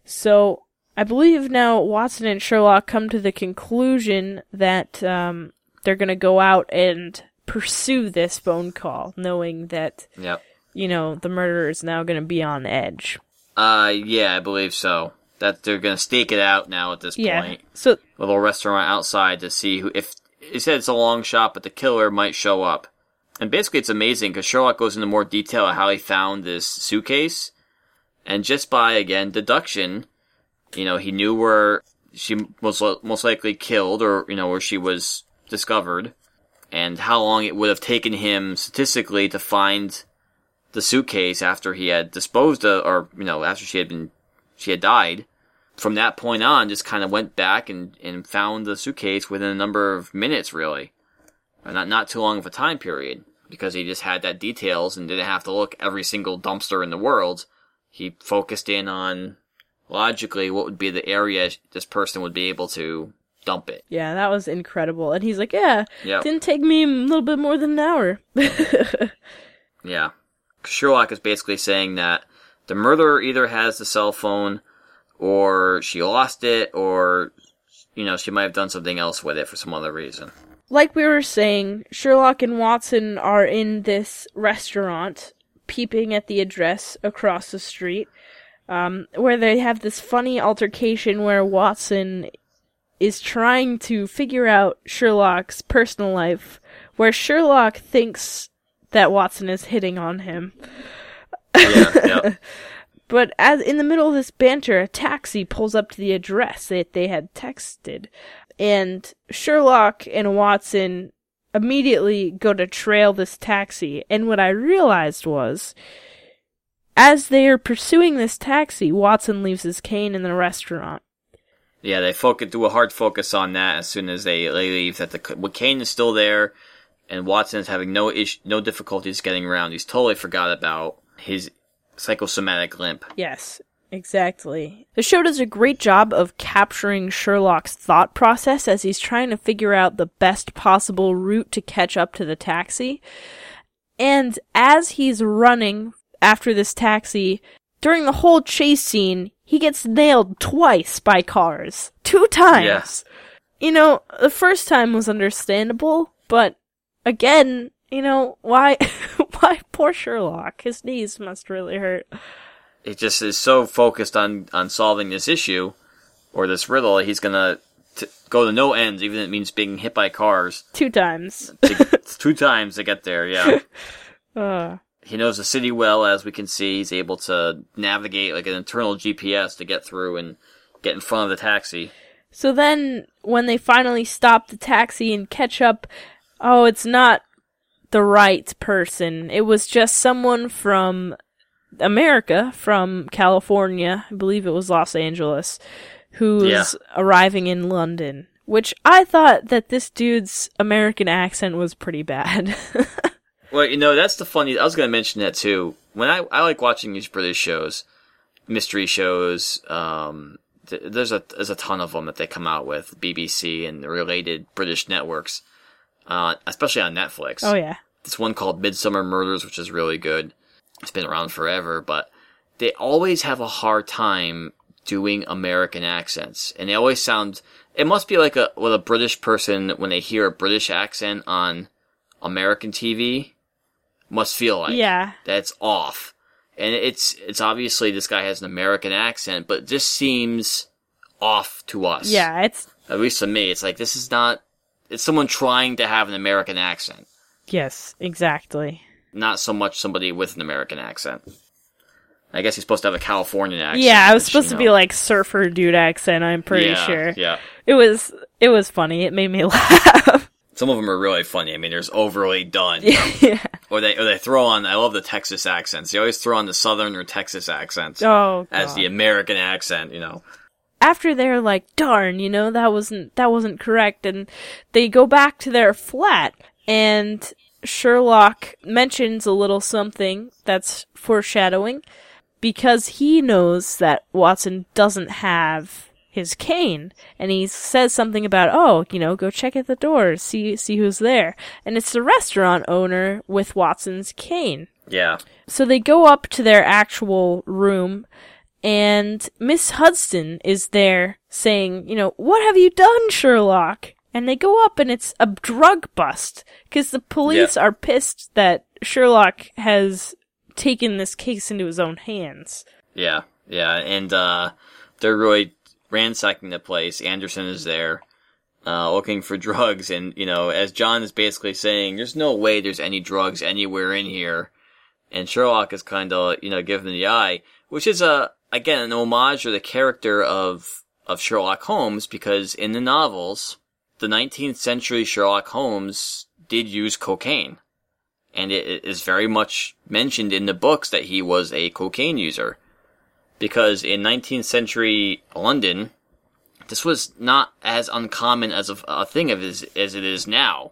So, I believe now Watson and Sherlock come to the conclusion that um, they're going to go out and pursue this phone call, knowing that, Yep. you know, the murderer is now going to be on edge. Uh, yeah, I believe so. That they're gonna stake it out now at this Yeah. point. So, a Little restaurant outside to see who. If he said it's a long shot, but the killer might show up. And basically, it's amazing because Sherlock goes into more detail of how he found this suitcase, and just by again deduction, you know, he knew where she was most likely killed, or you know, where she was discovered, and how long it would have taken him statistically to find the suitcase after he had disposed of, or you know, after she had been she had died. From that point on, just kind of went back and, and found the suitcase within a number of minutes, really. Uh, Not not too long of a time period because he just had that details and didn't have to look every single dumpster in the world. He focused in on logically what would be the area this person would be able to dump it. yeah, that was incredible. And he's like, yeah, Yeah, didn't take me a little bit more than an hour. [laughs] yeah. Sherlock is basically saying that the murderer either has the cell phone or she lost it or you know she might have done something else with it for some other reason. like we were saying, Sherlock and Watson are in this restaurant, peeping at the address across the street, um, where they have this funny altercation where Watson is trying to figure out Sherlock's personal life, where Sherlock thinks that Watson is hitting on him. Yeah, yeah. [laughs] But as in the middle of this banter, a taxi pulls up to the address that they had texted, and Sherlock and Watson immediately go to trail this taxi. And what I realized was, as they are pursuing this taxi, Watson leaves his cane in the restaurant. Yeah, they focus do a hard focus on that as soon as they, they leave. That the well, is still there, and Watson is having no ish, no difficulties getting around. He's totally forgot about his psychosomatic limp. Yes, exactly. The show does a great job of capturing Sherlock's thought process as he's trying to figure out the best possible route to catch up to the taxi. And as he's running after this taxi, during the whole chase scene, he gets nailed twice by cars. Two times. Yes. You know, the first time was understandable, but again, you know, why, [laughs] why poor Sherlock? His knees must really hurt. He just is so focused on on solving this issue or this riddle, he's gonna t- go to no ends, even if it means being hit by cars Two times. to, two times to get there. Yeah. [laughs] Uh, He knows the city well, as we can see. He's able to navigate like an internal GPS to get through and get in front of the taxi. so then, when they finally stop the taxi and catch up, oh, it's not the right person. It was just someone from America, from California. I believe it was Los Angeles, who's Yeah. arriving in London. Which I thought that this dude's American accent was pretty bad. [laughs] Well, you know, that's the funny. I was going to mention that too. When I I like watching these British shows, mystery shows. Um, th- there's a there's a ton of them that they come out with BBC and the related British networks, uh, especially on Netflix. oh yeah. this one called Midsomer Murders, which is really good. It's been around forever, but they always have a hard time doing American accents, and they always sound. It must be like a what a British person when they hear a British accent on American TV must feel like. Yeah. that's off, and it's it's obviously this guy has an American accent, but just seems off to us. Yeah, it's at least to me, it's like this is not. It's someone trying to have an American accent yes, exactly. not so much somebody with an American accent. I guess he's supposed to have a Californian accent. yeah, I was supposed you to be like surfer dude accent, I'm pretty yeah, sure. Yeah. It was it was funny. It made me [laughs] laugh. Some of them are really funny. I mean, there's overly done. [laughs] yeah. Or they or they throw on I love the Texas accents. They always throw on the southern or Texas accents Oh as the American accent, you know. After they're like, darn, you know, that wasn't that wasn't correct and they go back to their flat and Sherlock mentions a little something that's foreshadowing because he knows that Watson doesn't have his cane and he says something about oh you know go check at the door see see who's there and it's the restaurant owner with Watson's cane Yeah. so they go up to their actual room and Miss Hudson is there saying, you know, what have you done, Sherlock? And they go up and it's a drug bust because the police are pissed that Sherlock has taken this case into his own hands. Yeah. Yeah. And uh they're really ransacking the place. Anderson is there. Uh, looking for [laughs] drugs, and you know, as John is basically saying, there's no way there's any drugs anywhere in here, and Sherlock is kind of, you know, giving the eye, which is a again an homage to the character of of Sherlock Holmes, because in the novels, the 19th century Sherlock Holmes did use cocaine, and it is very much mentioned in the books that he was a cocaine user, because in 19th century London, this was not as uncommon as a, a thing as, as it is now.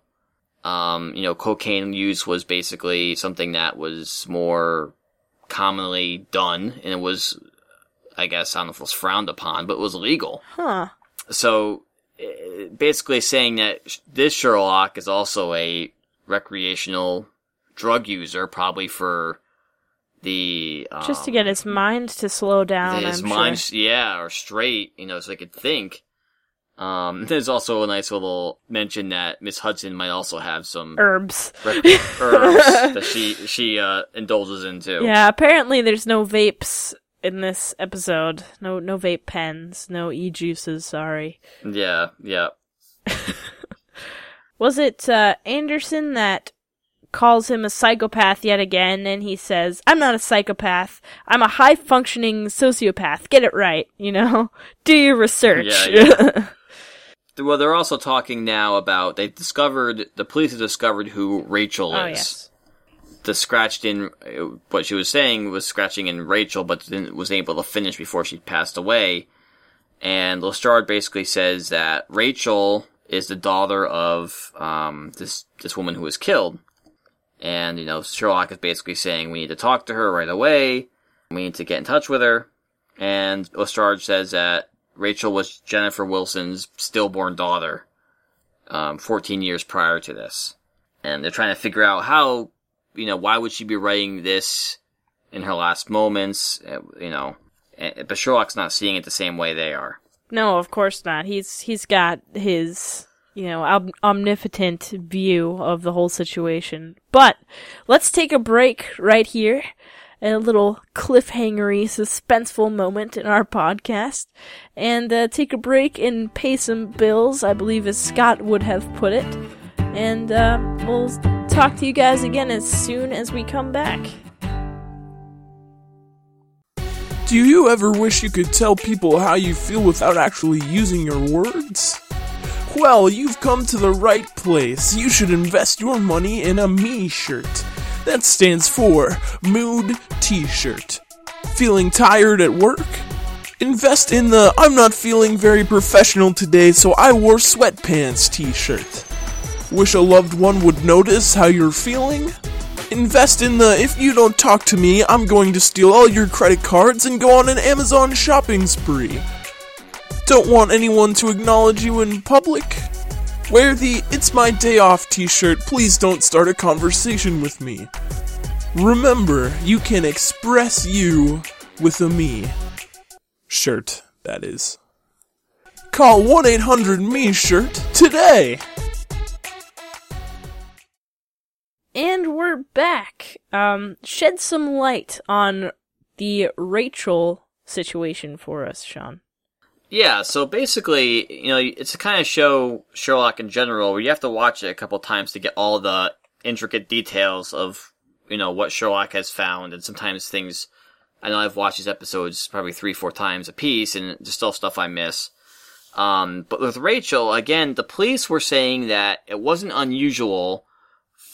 Um, you know, cocaine use was basically something that was more commonly done, and it was, I guess, I don't know if it was frowned upon, but it was legal. Huh. So, eh, basically saying that this Sherlock is also a recreational drug user, probably for the um, Just to get his mind to slow down, his I'm mind, sure. yeah, or straight, you know, so they could think. Um, [laughs] there's also a nice little mention that Miss Hudson might also have some Herbs. rec- [laughs] herbs that she she uh, indulges into. Yeah, apparently there's no vapes in this episode. No no vape pens, no e-juices, sorry. yeah, yeah. [laughs] Was it uh, Anderson that calls him a psychopath yet again and he says, I'm not a psychopath. I'm a high functioning sociopath. Get it right, you know? [laughs] Do your research. Yeah, [laughs] Well, they're also talking now about they discovered the police have discovered who Rachel is. oh, yes. The scratched in what she was saying was scratching in Rachel, but then was able to finish before she passed away. And Lestrade basically says that Rachel is the daughter of um, this this woman who was killed. And you know, Sherlock is basically saying we need to talk to her right away. We need to get in touch with her. And Lestrade says that Rachel was Jennifer Wilson's stillborn daughter, um, 14 years prior to this. And they're trying to figure out how, you know, why would she be writing this in her last moments, uh, you know. eh, But Sherlock's not seeing it the same way they are. No, of course not. He's he's got his you know, om- omnipotent view of the whole situation. But let's take a break right here. A little cliffhangery, suspenseful moment in our podcast, and uh, take a break and pay some bills, I believe, as Scott would have put it. And uh, we'll talk to you guys again as soon as we come back. Do you ever wish you could tell people how you feel without actually using your words? Well, you've come to the right place. You should invest your money in a me shirt. That stands for Mood T shirt. Feeling tired at work? Invest in the I'm not feeling very professional today, so I wore sweatpants t shirt. Wish a loved one would notice how you're feeling? Invest in the if you don't talk to me, I'm going to steal all your credit cards and go on an Amazon shopping spree. Don't want anyone to acknowledge you in public? Wear the It's My Day Off t shirt. Please don't start a conversation with me. Remember, you can express you with a me. Shirt, that is. Call 1 800 Me Shirt today! And we're back. Um, shed some light on the Rachel situation for us, Sean. Yeah, so basically, you know, it's a kind of show Sherlock in general where you have to watch it a couple times to get all the intricate details of, you know, what Sherlock has found, and sometimes things. I know I've watched these episodes probably three, four times a piece, and there's still stuff I miss. Um, but with Rachel, again, the police were saying that it wasn't unusual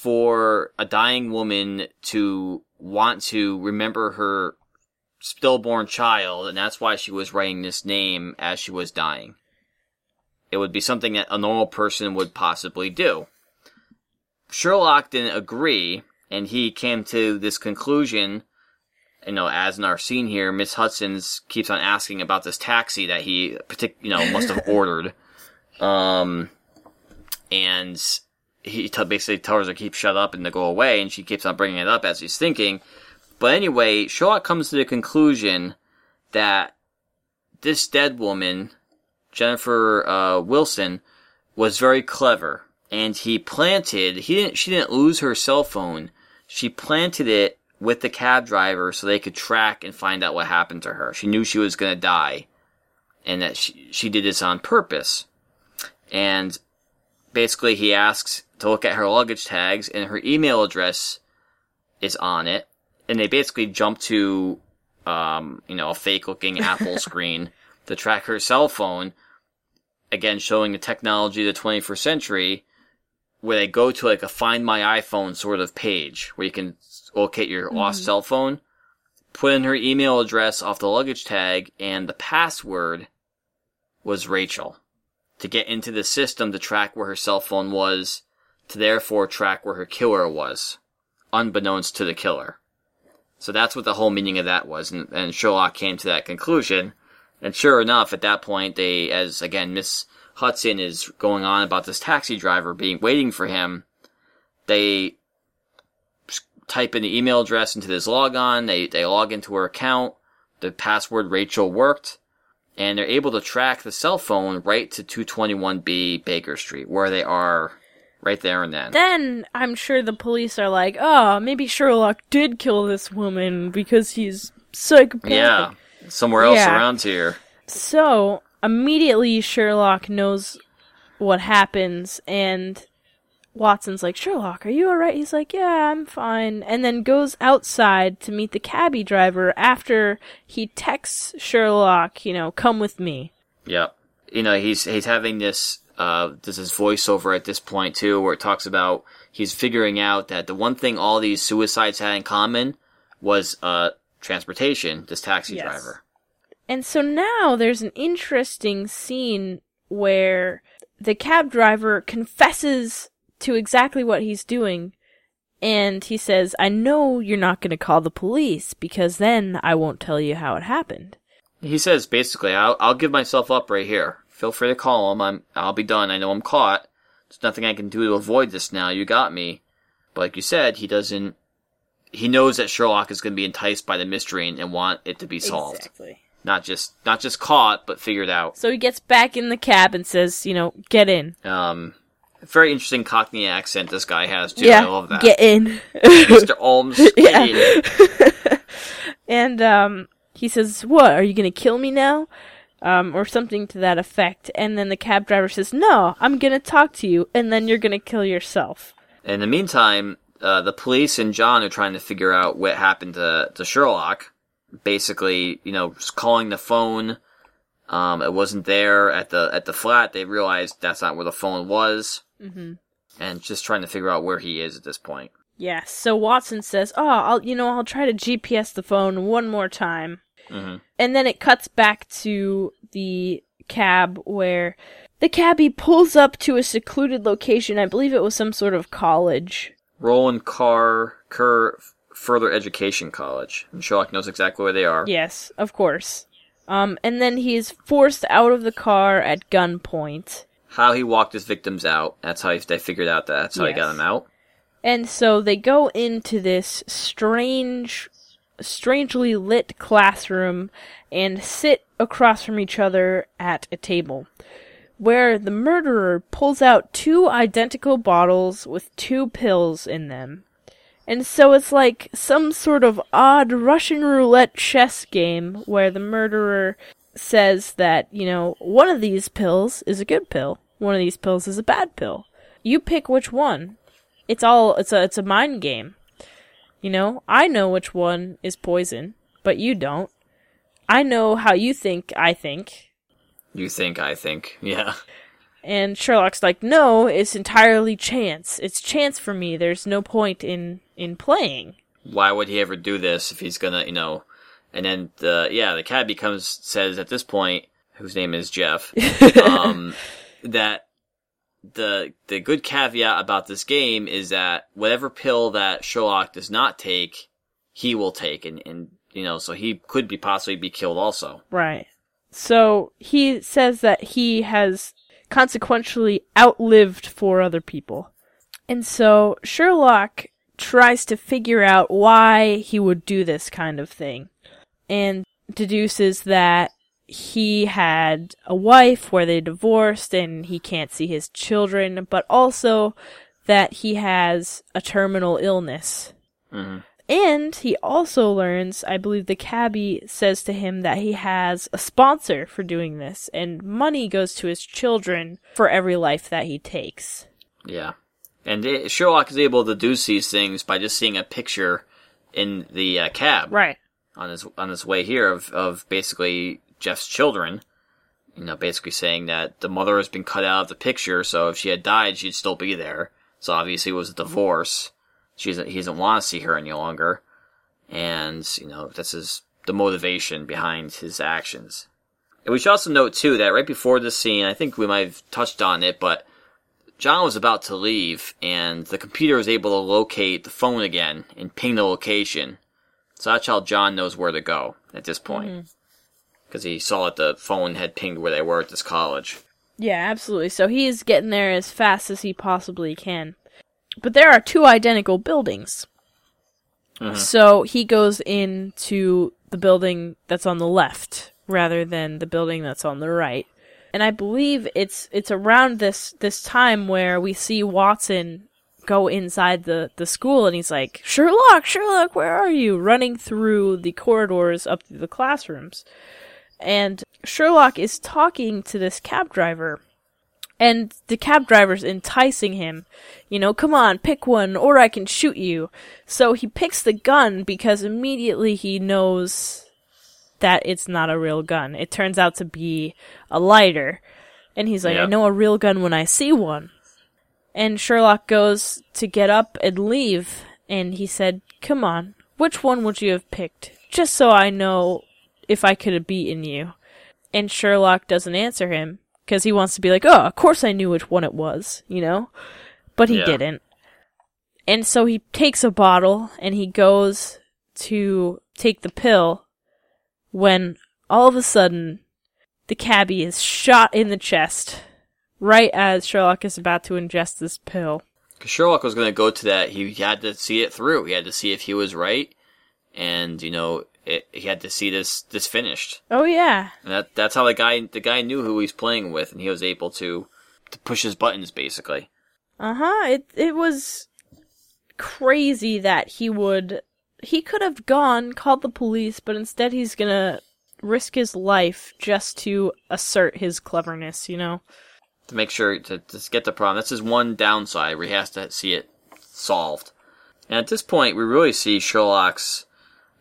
for a dying woman to want to remember her stillborn child, and that's why she was writing this name as she was dying. It would be something that a normal person would possibly do. Sherlock didn't agree, and he came to this conclusion. You know, as in our scene here, Miss Hudson's keeps on asking about this taxi that he, partic- you know, must have [laughs] ordered. Um, and he t- basically tells her to keep shut up and to go away, and she keeps on bringing it up as he's thinking. But anyway, Sherlock comes to the conclusion that this dead woman, Jennifer uh, Wilson, was very clever, and he planted. He didn't. She didn't lose her cell phone. She planted it with the cab driver so they could track and find out what happened to her. She knew she was going to die, and that she she did this on purpose. And basically, he asks to look at her luggage tags, and her email address is on it and they basically jump to, um, you know, a fake looking [laughs] Apple screen to track her cell phone. Again, showing the technology of the 21st century, where they go to like a find my iPhone sort of page where you can locate your mm-hmm. lost cell phone, put in her email address off the luggage tag, and the password was Rachel to get into the system to track where her cell phone was, to therefore track where her killer was, unbeknownst to the killer. So that's what the whole meaning of that was, and, and Sherlock came to that conclusion. And sure enough, at that point, they, as again, Miss Hudson is going on about this taxi driver being waiting for him. They type in the email address into this logon. They they log into her account. The password Rachel worked, and they're able to track the cell phone right to 221B Baker Street, where they are right there and then. Then I'm sure the police are like, oh, maybe Sherlock did kill this woman because he's psychopathic. Yeah, somewhere else yeah. around here. So immediately Sherlock knows what happens, and Watson's like, Sherlock, are you alright? He's like, yeah, I'm fine. And then goes outside to meet the cabbie driver after he texts Sherlock, you know, come with me. Yep. You know, he's he's having this uh, there's his voiceover at this point too, where it talks about he's figuring out that the one thing all these suicides had in common was uh, transportation. This taxi yes. driver. And so now there's an interesting scene where the cab driver confesses to exactly what he's doing. And he says, I know you're not going to call the police because then I won't tell you how it happened. He says basically, I'll, I'll give myself up right here. Feel free to call him. I'm, I'll be done. I know I'm caught. There's nothing I can do to avoid this now. You got me. But like you said, he doesn't, he knows that Sherlock is going to be enticed by the mystery and, and want it to be solved. Exactly. not just not just caught, but figured out. So he gets back in the cab and says, you know, get in. Um, very interesting Cockney accent this guy has too. yeah, I love that. get in. Mr. Holmes. [laughs] Yeah. [laughs] and um, he says, "What? Are you gonna kill me now?" Um, or something to that effect. And then the cab driver says, "No, I'm gonna talk to you, and then you're gonna kill yourself." In the meantime, uh, the police and John are trying to figure out what happened to, to Sherlock. Basically, you know, calling the phone. Um, it wasn't there at the at the flat. They realized that's not where the phone was, hmm and just trying to figure out where he is at this point. Yeah. So Watson says, "Oh, I'll, you know, I'll try to GPS the phone one more time." Hmm And then it cuts back to the cab where the cabbie pulls up to a secluded location. I believe it was some sort of college. Roland Carr Kerr Further Education College, and Sherlock knows exactly where they are. Yes, of course. Um, and then he is forced out of the car at gunpoint. How he walked his victims out. That's how he, they figured out that. That's how he got them out. And so they go into this strange, strangely lit classroom and sit across from each other at a table, where the murderer pulls out two identical bottles with two pills in them. And so it's like some sort of odd Russian roulette chess game where the murderer says that, you know, one of these pills is a good pill, one of these pills is a bad pill. You pick which one it's all it's a it's a mind game. You know, I know which one is poison, but you don't. I know how you think I think. You think, I think. [laughs] Yeah. And Sherlock's like, "No, it's entirely chance. It's chance for me. There's no point in in playing." why would he ever do this if he's gonna, you know? And then the yeah, the cat becomes says at this point, whose name is Jeff, [laughs] um, that the the good caveat about this game is that whatever pill that Sherlock does not take, he will take, and and you know, so he could be possibly be killed also. Right. So he says that he has consequentially outlived four other people. And so Sherlock tries to figure out why he would do this kind of thing and deduces that he had a wife where they divorced and he can't see his children, but also that he has a terminal illness. hmm And he also learns, I believe the cabbie says to him that he has a sponsor for doing this, and money goes to his children for every life that he takes. Yeah, and it, Sherlock is able to deduce these things by just seeing a picture in the uh, cab. Right. on his on his way here of of basically Jeff's children. You know, basically saying that the mother has been cut out of the picture, so if she had died, she'd still be there. So obviously, it was a mm-hmm. divorce. She doesn't, he doesn't want to see her any longer, and you know this is the motivation behind his actions. And we should also note too that right before this scene, I think we might have touched on it, but John was about to leave, and the computer was able to locate the phone again and ping the location. So that's how John knows where to go at this point. Mm-hmm. Because he saw that the phone had pinged where they were at this college. Yeah, absolutely. So he is getting there as fast as he possibly can. But there are two identical buildings. Mm-hmm. So he goes into the building that's on the left rather than the building that's on the right. And I believe it's it's around this this time where we see Watson go inside the the school and he's like, "Sherlock, Sherlock, where are you?" running through the corridors up through the classrooms. And Sherlock is talking to this cab driver and the cab driver's enticing him. You know, come on, pick one, or I can shoot you. So he picks the gun because immediately he knows that it's not a real gun. It turns out to be a lighter. And he's like, I know a real gun when I see one. And Sherlock goes to get up and leave. And he said, Come on, which one would you have picked? Just so I know if I could have beaten you. And Sherlock doesn't answer him because he wants to be like, oh, of course I knew which one it was, you know? But he Yeah. didn't. And so he takes a bottle and he goes to take the pill when all of a sudden the cabbie is shot in the chest right as Sherlock is about to ingest this pill. Because Sherlock was going to go to that, he had to see it through. He had to see if he was right. And, you know, it, he had to see this this finished. Oh yeah. And that that's how the guy the guy knew who he's playing with, and he was able to to push his buttons basically. Uh huh. It it was crazy that he would. He could have gone, called the police, but instead he's gonna risk his life just to assert his cleverness. You know. to make sure to, to get the problem. That's his one downside where he has to see it solved. And at this point, we really see Sherlock's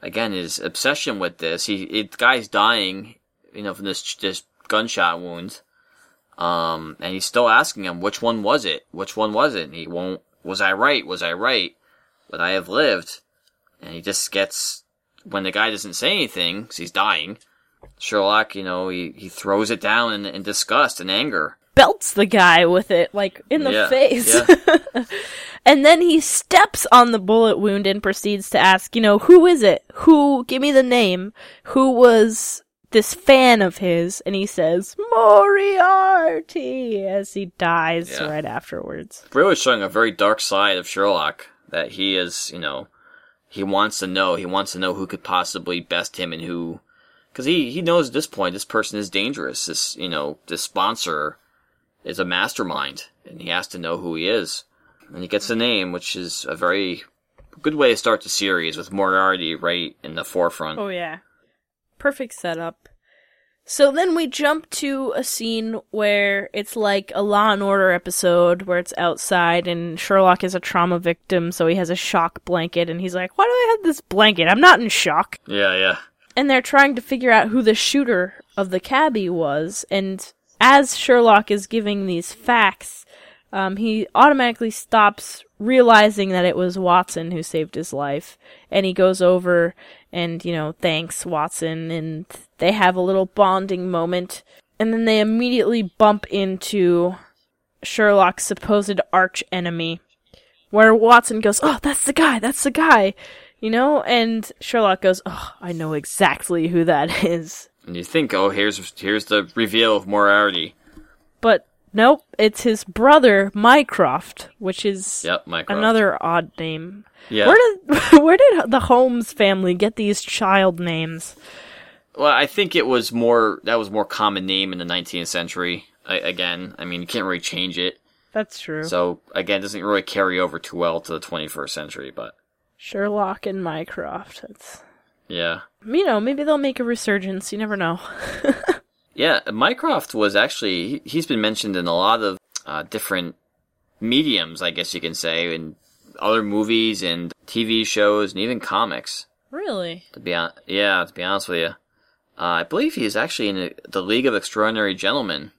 again his obsession with this. He the guy's dying, you know, from this this gunshot wound. Um, and he's still asking him, which one was it? Which one was it? And he won't. Was I right? Was I right? But I have lived? And he just gets when the guy doesn't say anything because he's dying. Sherlock, you know, he, he throws it down in, in disgust and anger. Belts the guy with it, like in the Yeah, face. [laughs] and then he steps on the bullet wound and proceeds to ask, you know, who is it? Who, give me the name. Who was this fan of his? And he says, Moriarty, as he dies Yeah. right afterwards. really showing a very dark side of Sherlock that he is, you know, he wants to know. He wants to know who could possibly best him and who, because he he knows at this point this person is dangerous. This you know this sponsor is a mastermind, and he has to know who he is. And he gets a name, which is a very good way to start the series with Moriarty right in the forefront. Oh yeah. Perfect setup. So then we jump to a scene where it's like a Law and Order episode where it's outside and Sherlock is a trauma victim, so he has a shock blanket and he's like, Why do I have this blanket? I'm not in shock. Yeah, yeah. And they're trying to figure out who the shooter of the cabbie was, and as Sherlock is giving these facts, um, he automatically stops realizing that it was Watson who saved his life, and he goes over and, you know, thanks Watson, and they have a little bonding moment, and then they immediately bump into Sherlock's supposed arch enemy, where Watson goes, "Oh, that's the guy, that's the guy," you know, and Sherlock goes, "Oh, I know exactly who that [laughs] is," And you think, oh, here's here's the reveal of Moriarty. but nope, it's his brother Mycroft, which is Yep, Mycroft. another odd name. Yeah. Where did [laughs] where did the Holmes family get these child names? Well, I think it was more that was more common name in the 19th century. I, again, I mean, you can't really change it. That's true. So again, it doesn't really carry over too well to the 21st century. But Sherlock and Mycroft. That's yeah, you know maybe they'll make a resurgence. You never know. [laughs] yeah. Mycroft was actually he, he's been mentioned in a lot of uh, different mediums, I guess you can say, in other movies and TV shows and even comics. really? To be on, yeah, to be honest with you, uh, I believe he is actually in the, the League of Extraordinary Gentlemen,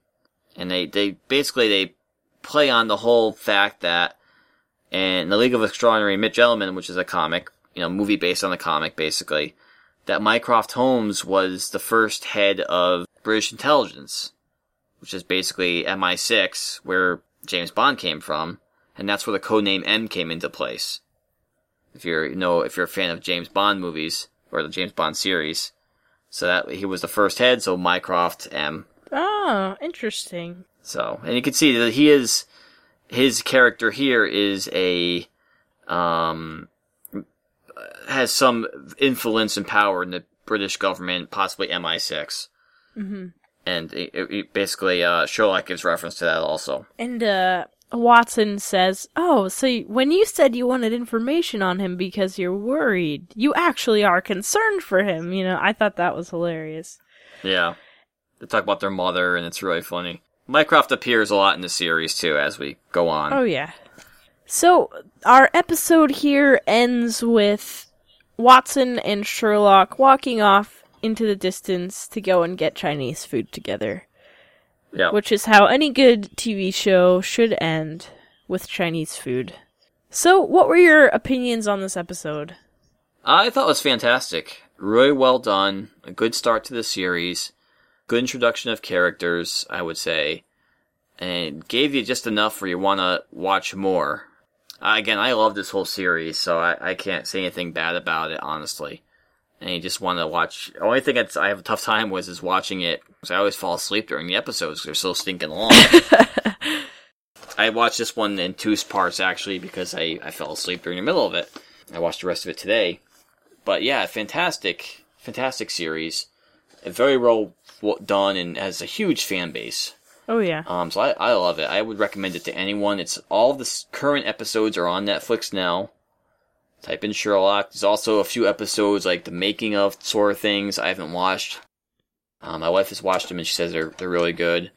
and they they basically they play on the whole fact that in the League of Extraordinary Gentlemen, which is a comic, you know, movie based on the comic, basically, that Mycroft Holmes was the first head of British intelligence, which is basically MI6, where James Bond came from, and that's where the codename M came into place if you're you know if you're a fan of James Bond movies or the James Bond series. So that he was the first head, so Mycroft M. Oh, interesting. So and you can see that he is his character here is a um has some influence and power in the British government, possibly MI6. hmm And it, it basically, uh, Sherlock gives reference to that also. And uh, Watson says, "Oh, so when you said you wanted information on him because you're worried, you actually are concerned for him." You know, I thought that was hilarious. Yeah. They talk about their mother, and it's really funny. Mycroft appears a lot in the series, too, as we go on. Oh yeah. So our episode here ends with Watson and Sherlock walking off into the distance to go and get Chinese food together, yeah. which is how any good TV show should end with Chinese food. So, what were your opinions on this episode? I thought it was fantastic. Really well done. A good start to the series. Good introduction of characters, I would say. And gave you just enough where you want to watch more. Uh, again, I love this whole series, so I, I can't say anything bad about it, honestly. And you just want to watch. The only thing that's I have a tough time with is watching it because I always fall asleep during the episodes 'cause they're so stinking long. [laughs] I watched this one in two parts actually because I, I fell asleep during the middle of it. I watched the rest of it today. But yeah, fantastic, fantastic series, very well done, and has a huge fan base. Oh yeah. Um, so I, I love it. I would recommend it to anyone. It's all the current episodes are on Netflix now. Type in Sherlock. There's also a few episodes like the making of sort of things I haven't watched. Um, my wife has watched them and she says they're they're really good.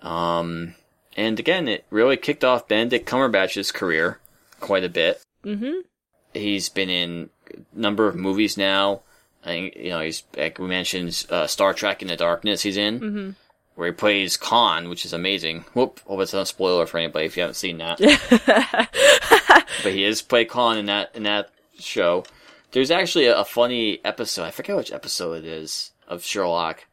Um, and again, it really kicked off Benedict Cumberbatch's career quite a bit. Mm-hmm. He's been in a number of movies now. I think, you know, he's, like we mentioned, uh, Star Trek in the Darkness he's in, Mm-hmm. Where he plays Khan, which is amazing. Whoop, hope it's not a spoiler for anybody if you haven't seen that. [laughs] but he is play Khan in that, in that show. There's actually a, a funny episode, I forget which episode it is, of Sherlock,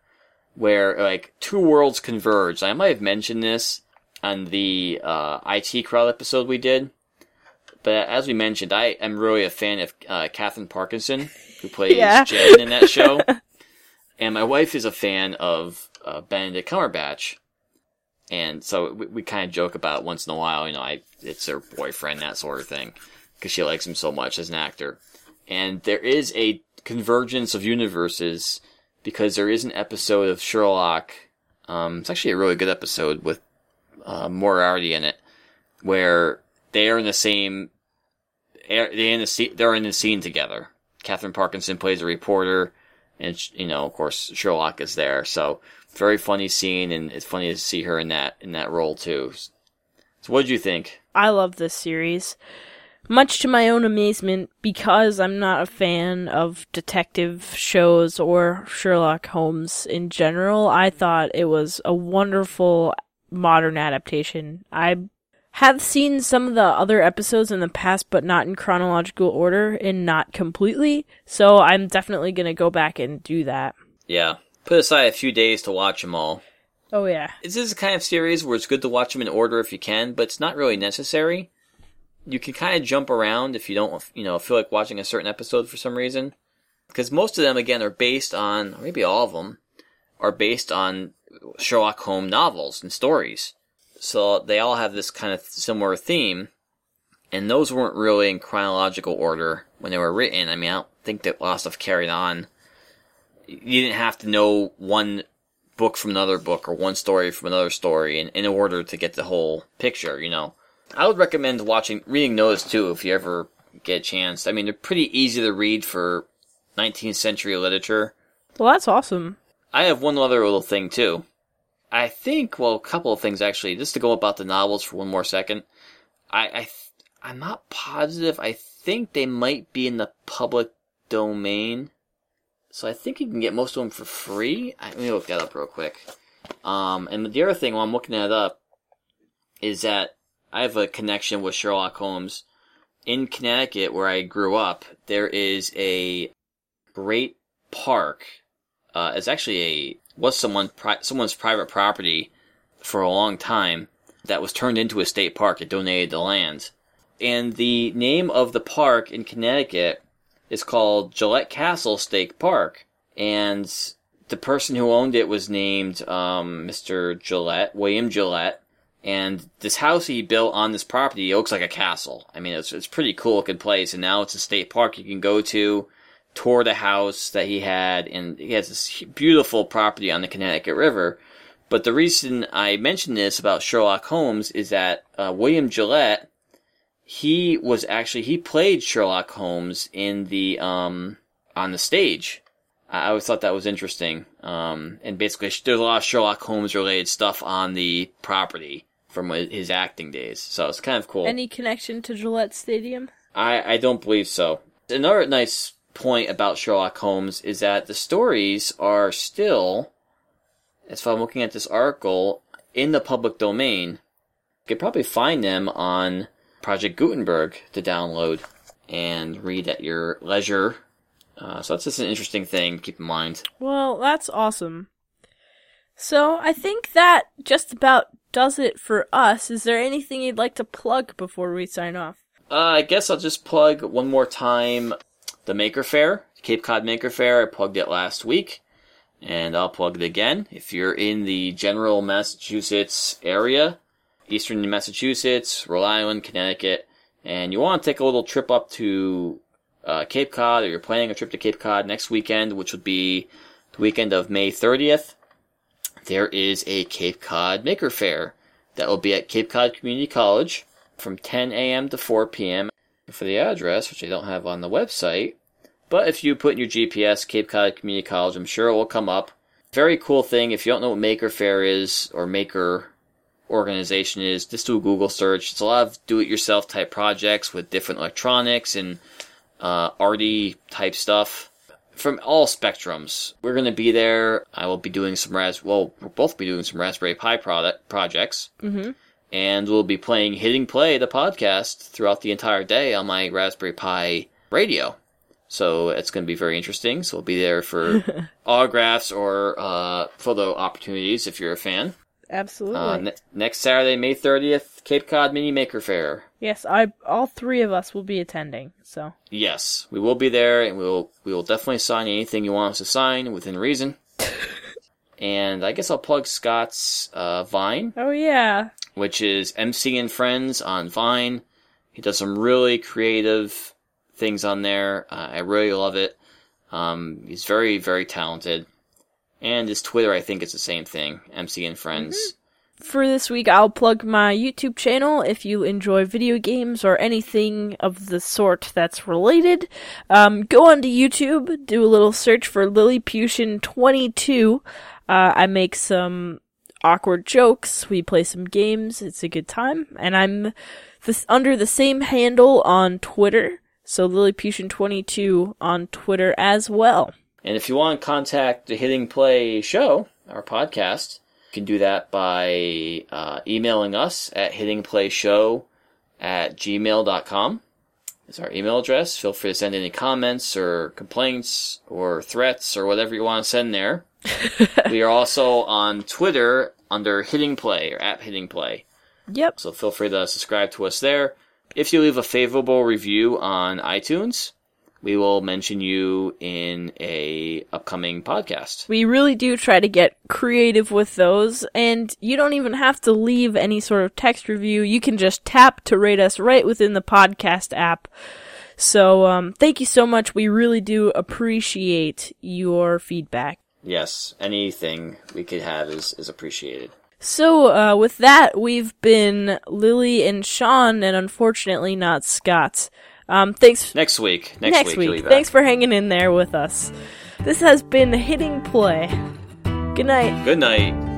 where, like, two worlds converge. I might have mentioned this on the, uh, IT crowd episode we did. But as we mentioned, I am really a fan of uh, Katherine Parkinson, who plays [laughs] Yeah. Jen in that show. [laughs] and my wife is a fan of uh, Benedict Cumberbatch. And so we, we kind of joke about once in a while, you know, I, it's her boyfriend, that sort of thing, because she likes him so much as an actor. And there is a convergence of universes because there is an episode of Sherlock. Um, it's actually a really good episode with uh, Moriarty in it, where they are in the same. They're in the scene. They're in the scene together. Katherine Parkinson plays a reporter, and you know, of course, Sherlock is there. So very funny scene, and it's funny to see her in that in that role too. So, what did you think? I love this series. Much to my own amazement, because I'm not a fan of detective shows or Sherlock Holmes in general, I thought it was a wonderful modern adaptation. I have seen some of the other episodes in the past, but not in chronological order and not completely, so I'm definitely gonna go back and do that. Yeah, put aside a few days to watch them all. Oh yeah. This is a kind of series where it's good to watch them in order if you can, but it's not really necessary. You can kind of jump around if you don't, you know, feel like watching a certain episode for some reason. Because most of them, again, are based on, or maybe all of them, are based on Sherlock Holmes novels and stories. So they all have this kind of similar theme. And those weren't really in chronological order when they were written. I mean, I don't think that a lot of stuff carried on. You didn't have to know one book from another book or one story from another story in, in order to get the whole picture, you know. I would recommend watching, reading those too if you ever get a chance. I mean, they're pretty easy to read for 19th century literature. Well, that's awesome. I have one other little thing too. I think, well, a couple of things actually, just to go about the novels for one more second. I, I, th- I'm not positive. I think they might be in the public domain. So I think you can get most of them for free. I, let me look that up real quick. Um, and the other thing while I'm looking that up is that I have a connection with Sherlock Holmes. In Connecticut, where I grew up, there is a great park. Uh, it's actually a was someone pri- someone's private property for a long time that was turned into a state park. It donated the land, and the name of the park in Connecticut is called Gillette Castle State Park, and the person who owned it was named um, Mr. Gillette, William Gillette. And this house he built on this property looks like a castle. I mean, it's it's pretty cool looking place, and now it's a state park you can go to, tour the house that he had, and he has this beautiful property on the Connecticut River. But the reason I mention this about Sherlock Holmes is that uh, William Gillette, he was actually he played Sherlock Holmes in the um on the stage. I always thought that was interesting. Um, and basically, there's a lot of Sherlock Holmes related stuff on the property from his acting days. So it's kind of cool. Any connection to Gillette Stadium? I, I don't believe so. Another nice point about Sherlock Holmes is that the stories are still, as far as I'm looking at this article, in the public domain. You could probably find them on Project Gutenberg to download and read at your leisure. Uh, so that's just an interesting thing to keep in mind. Well, that's awesome. So, I think that just about does it for us. Is there anything you'd like to plug before we sign off? Uh, I guess I'll just plug one more time the Maker Faire, Cape Cod Maker Faire. I plugged it last week, and I'll plug it again. If you're in the general Massachusetts area, eastern Massachusetts, Rhode Island, Connecticut, and you want to take a little trip up to uh, Cape Cod or you're planning a trip to Cape Cod next weekend, which would be the weekend of May 30th, there is a Cape Cod Maker Faire that will be at Cape Cod Community College from 10 a.m. to 4 p.m. For the address, which I don't have on the website, but if you put in your GPS Cape Cod Community College, I'm sure it will come up. Very cool thing. If you don't know what Maker Faire is or Maker organization is, just do a Google search. It's a lot of do-it-yourself type projects with different electronics and uh, arty type stuff from all spectrums. We're going to be there. I will be doing some ras. Well, we'll both be doing some Raspberry Pi product projects, Mm-hmm. and we'll be playing Hitting Play the podcast throughout the entire day on my Raspberry Pi radio. So it's going to be very interesting. So we'll be there for [laughs] autographs or uh, photo opportunities if you're a fan. Absolutely. Uh, ne- next Saturday, May 30th, Cape Cod Mini Maker Faire. yes, I all three of us will be attending. So Yes, we will be there, and we will we will definitely sign anything you want us to sign within reason. [laughs] and I guess I'll plug Scott's uh, Vine, Oh yeah. which is MC and Friends on Vine. He does some really creative things on there. Uh, I really love it. Um, he's very very talented, and his Twitter I think is the same thing. MC and Friends. For this week, I'll plug my YouTube channel if you enjoy video games or anything of the sort that's related. Um, go onto YouTube, do a little search for Lilliputian22. Uh, I make some awkward jokes. We play some games. It's a good time. And I'm under the same handle on Twitter. So Lilliputian22 on Twitter as well. And if you want to contact the Hitting Play show, our podcast, you can do that by uh, emailing us at hittingplayshow at gmail.com. It's our email address. Feel free to send any comments or complaints or threats or whatever you want to send there. [laughs] we are also on Twitter under Hitting Play or at Hitting Play. Yep. So feel free to subscribe to us there. If you leave a favorable review on iTunes, we will mention you in a upcoming podcast. We really do try to get creative with those, and you don't even have to leave any sort of text review. You can just tap to rate us right within the podcast app. So, um, thank you so much. We really do appreciate your feedback. Yes, anything we could have is, is appreciated. So, uh, with that, we've been Lily and Sean, and unfortunately not Scott. Um, thanks. Next week. Next, next week. week. you'll be back. Thanks for hanging in there with us. This has been Hitting Play. Good night. Good night.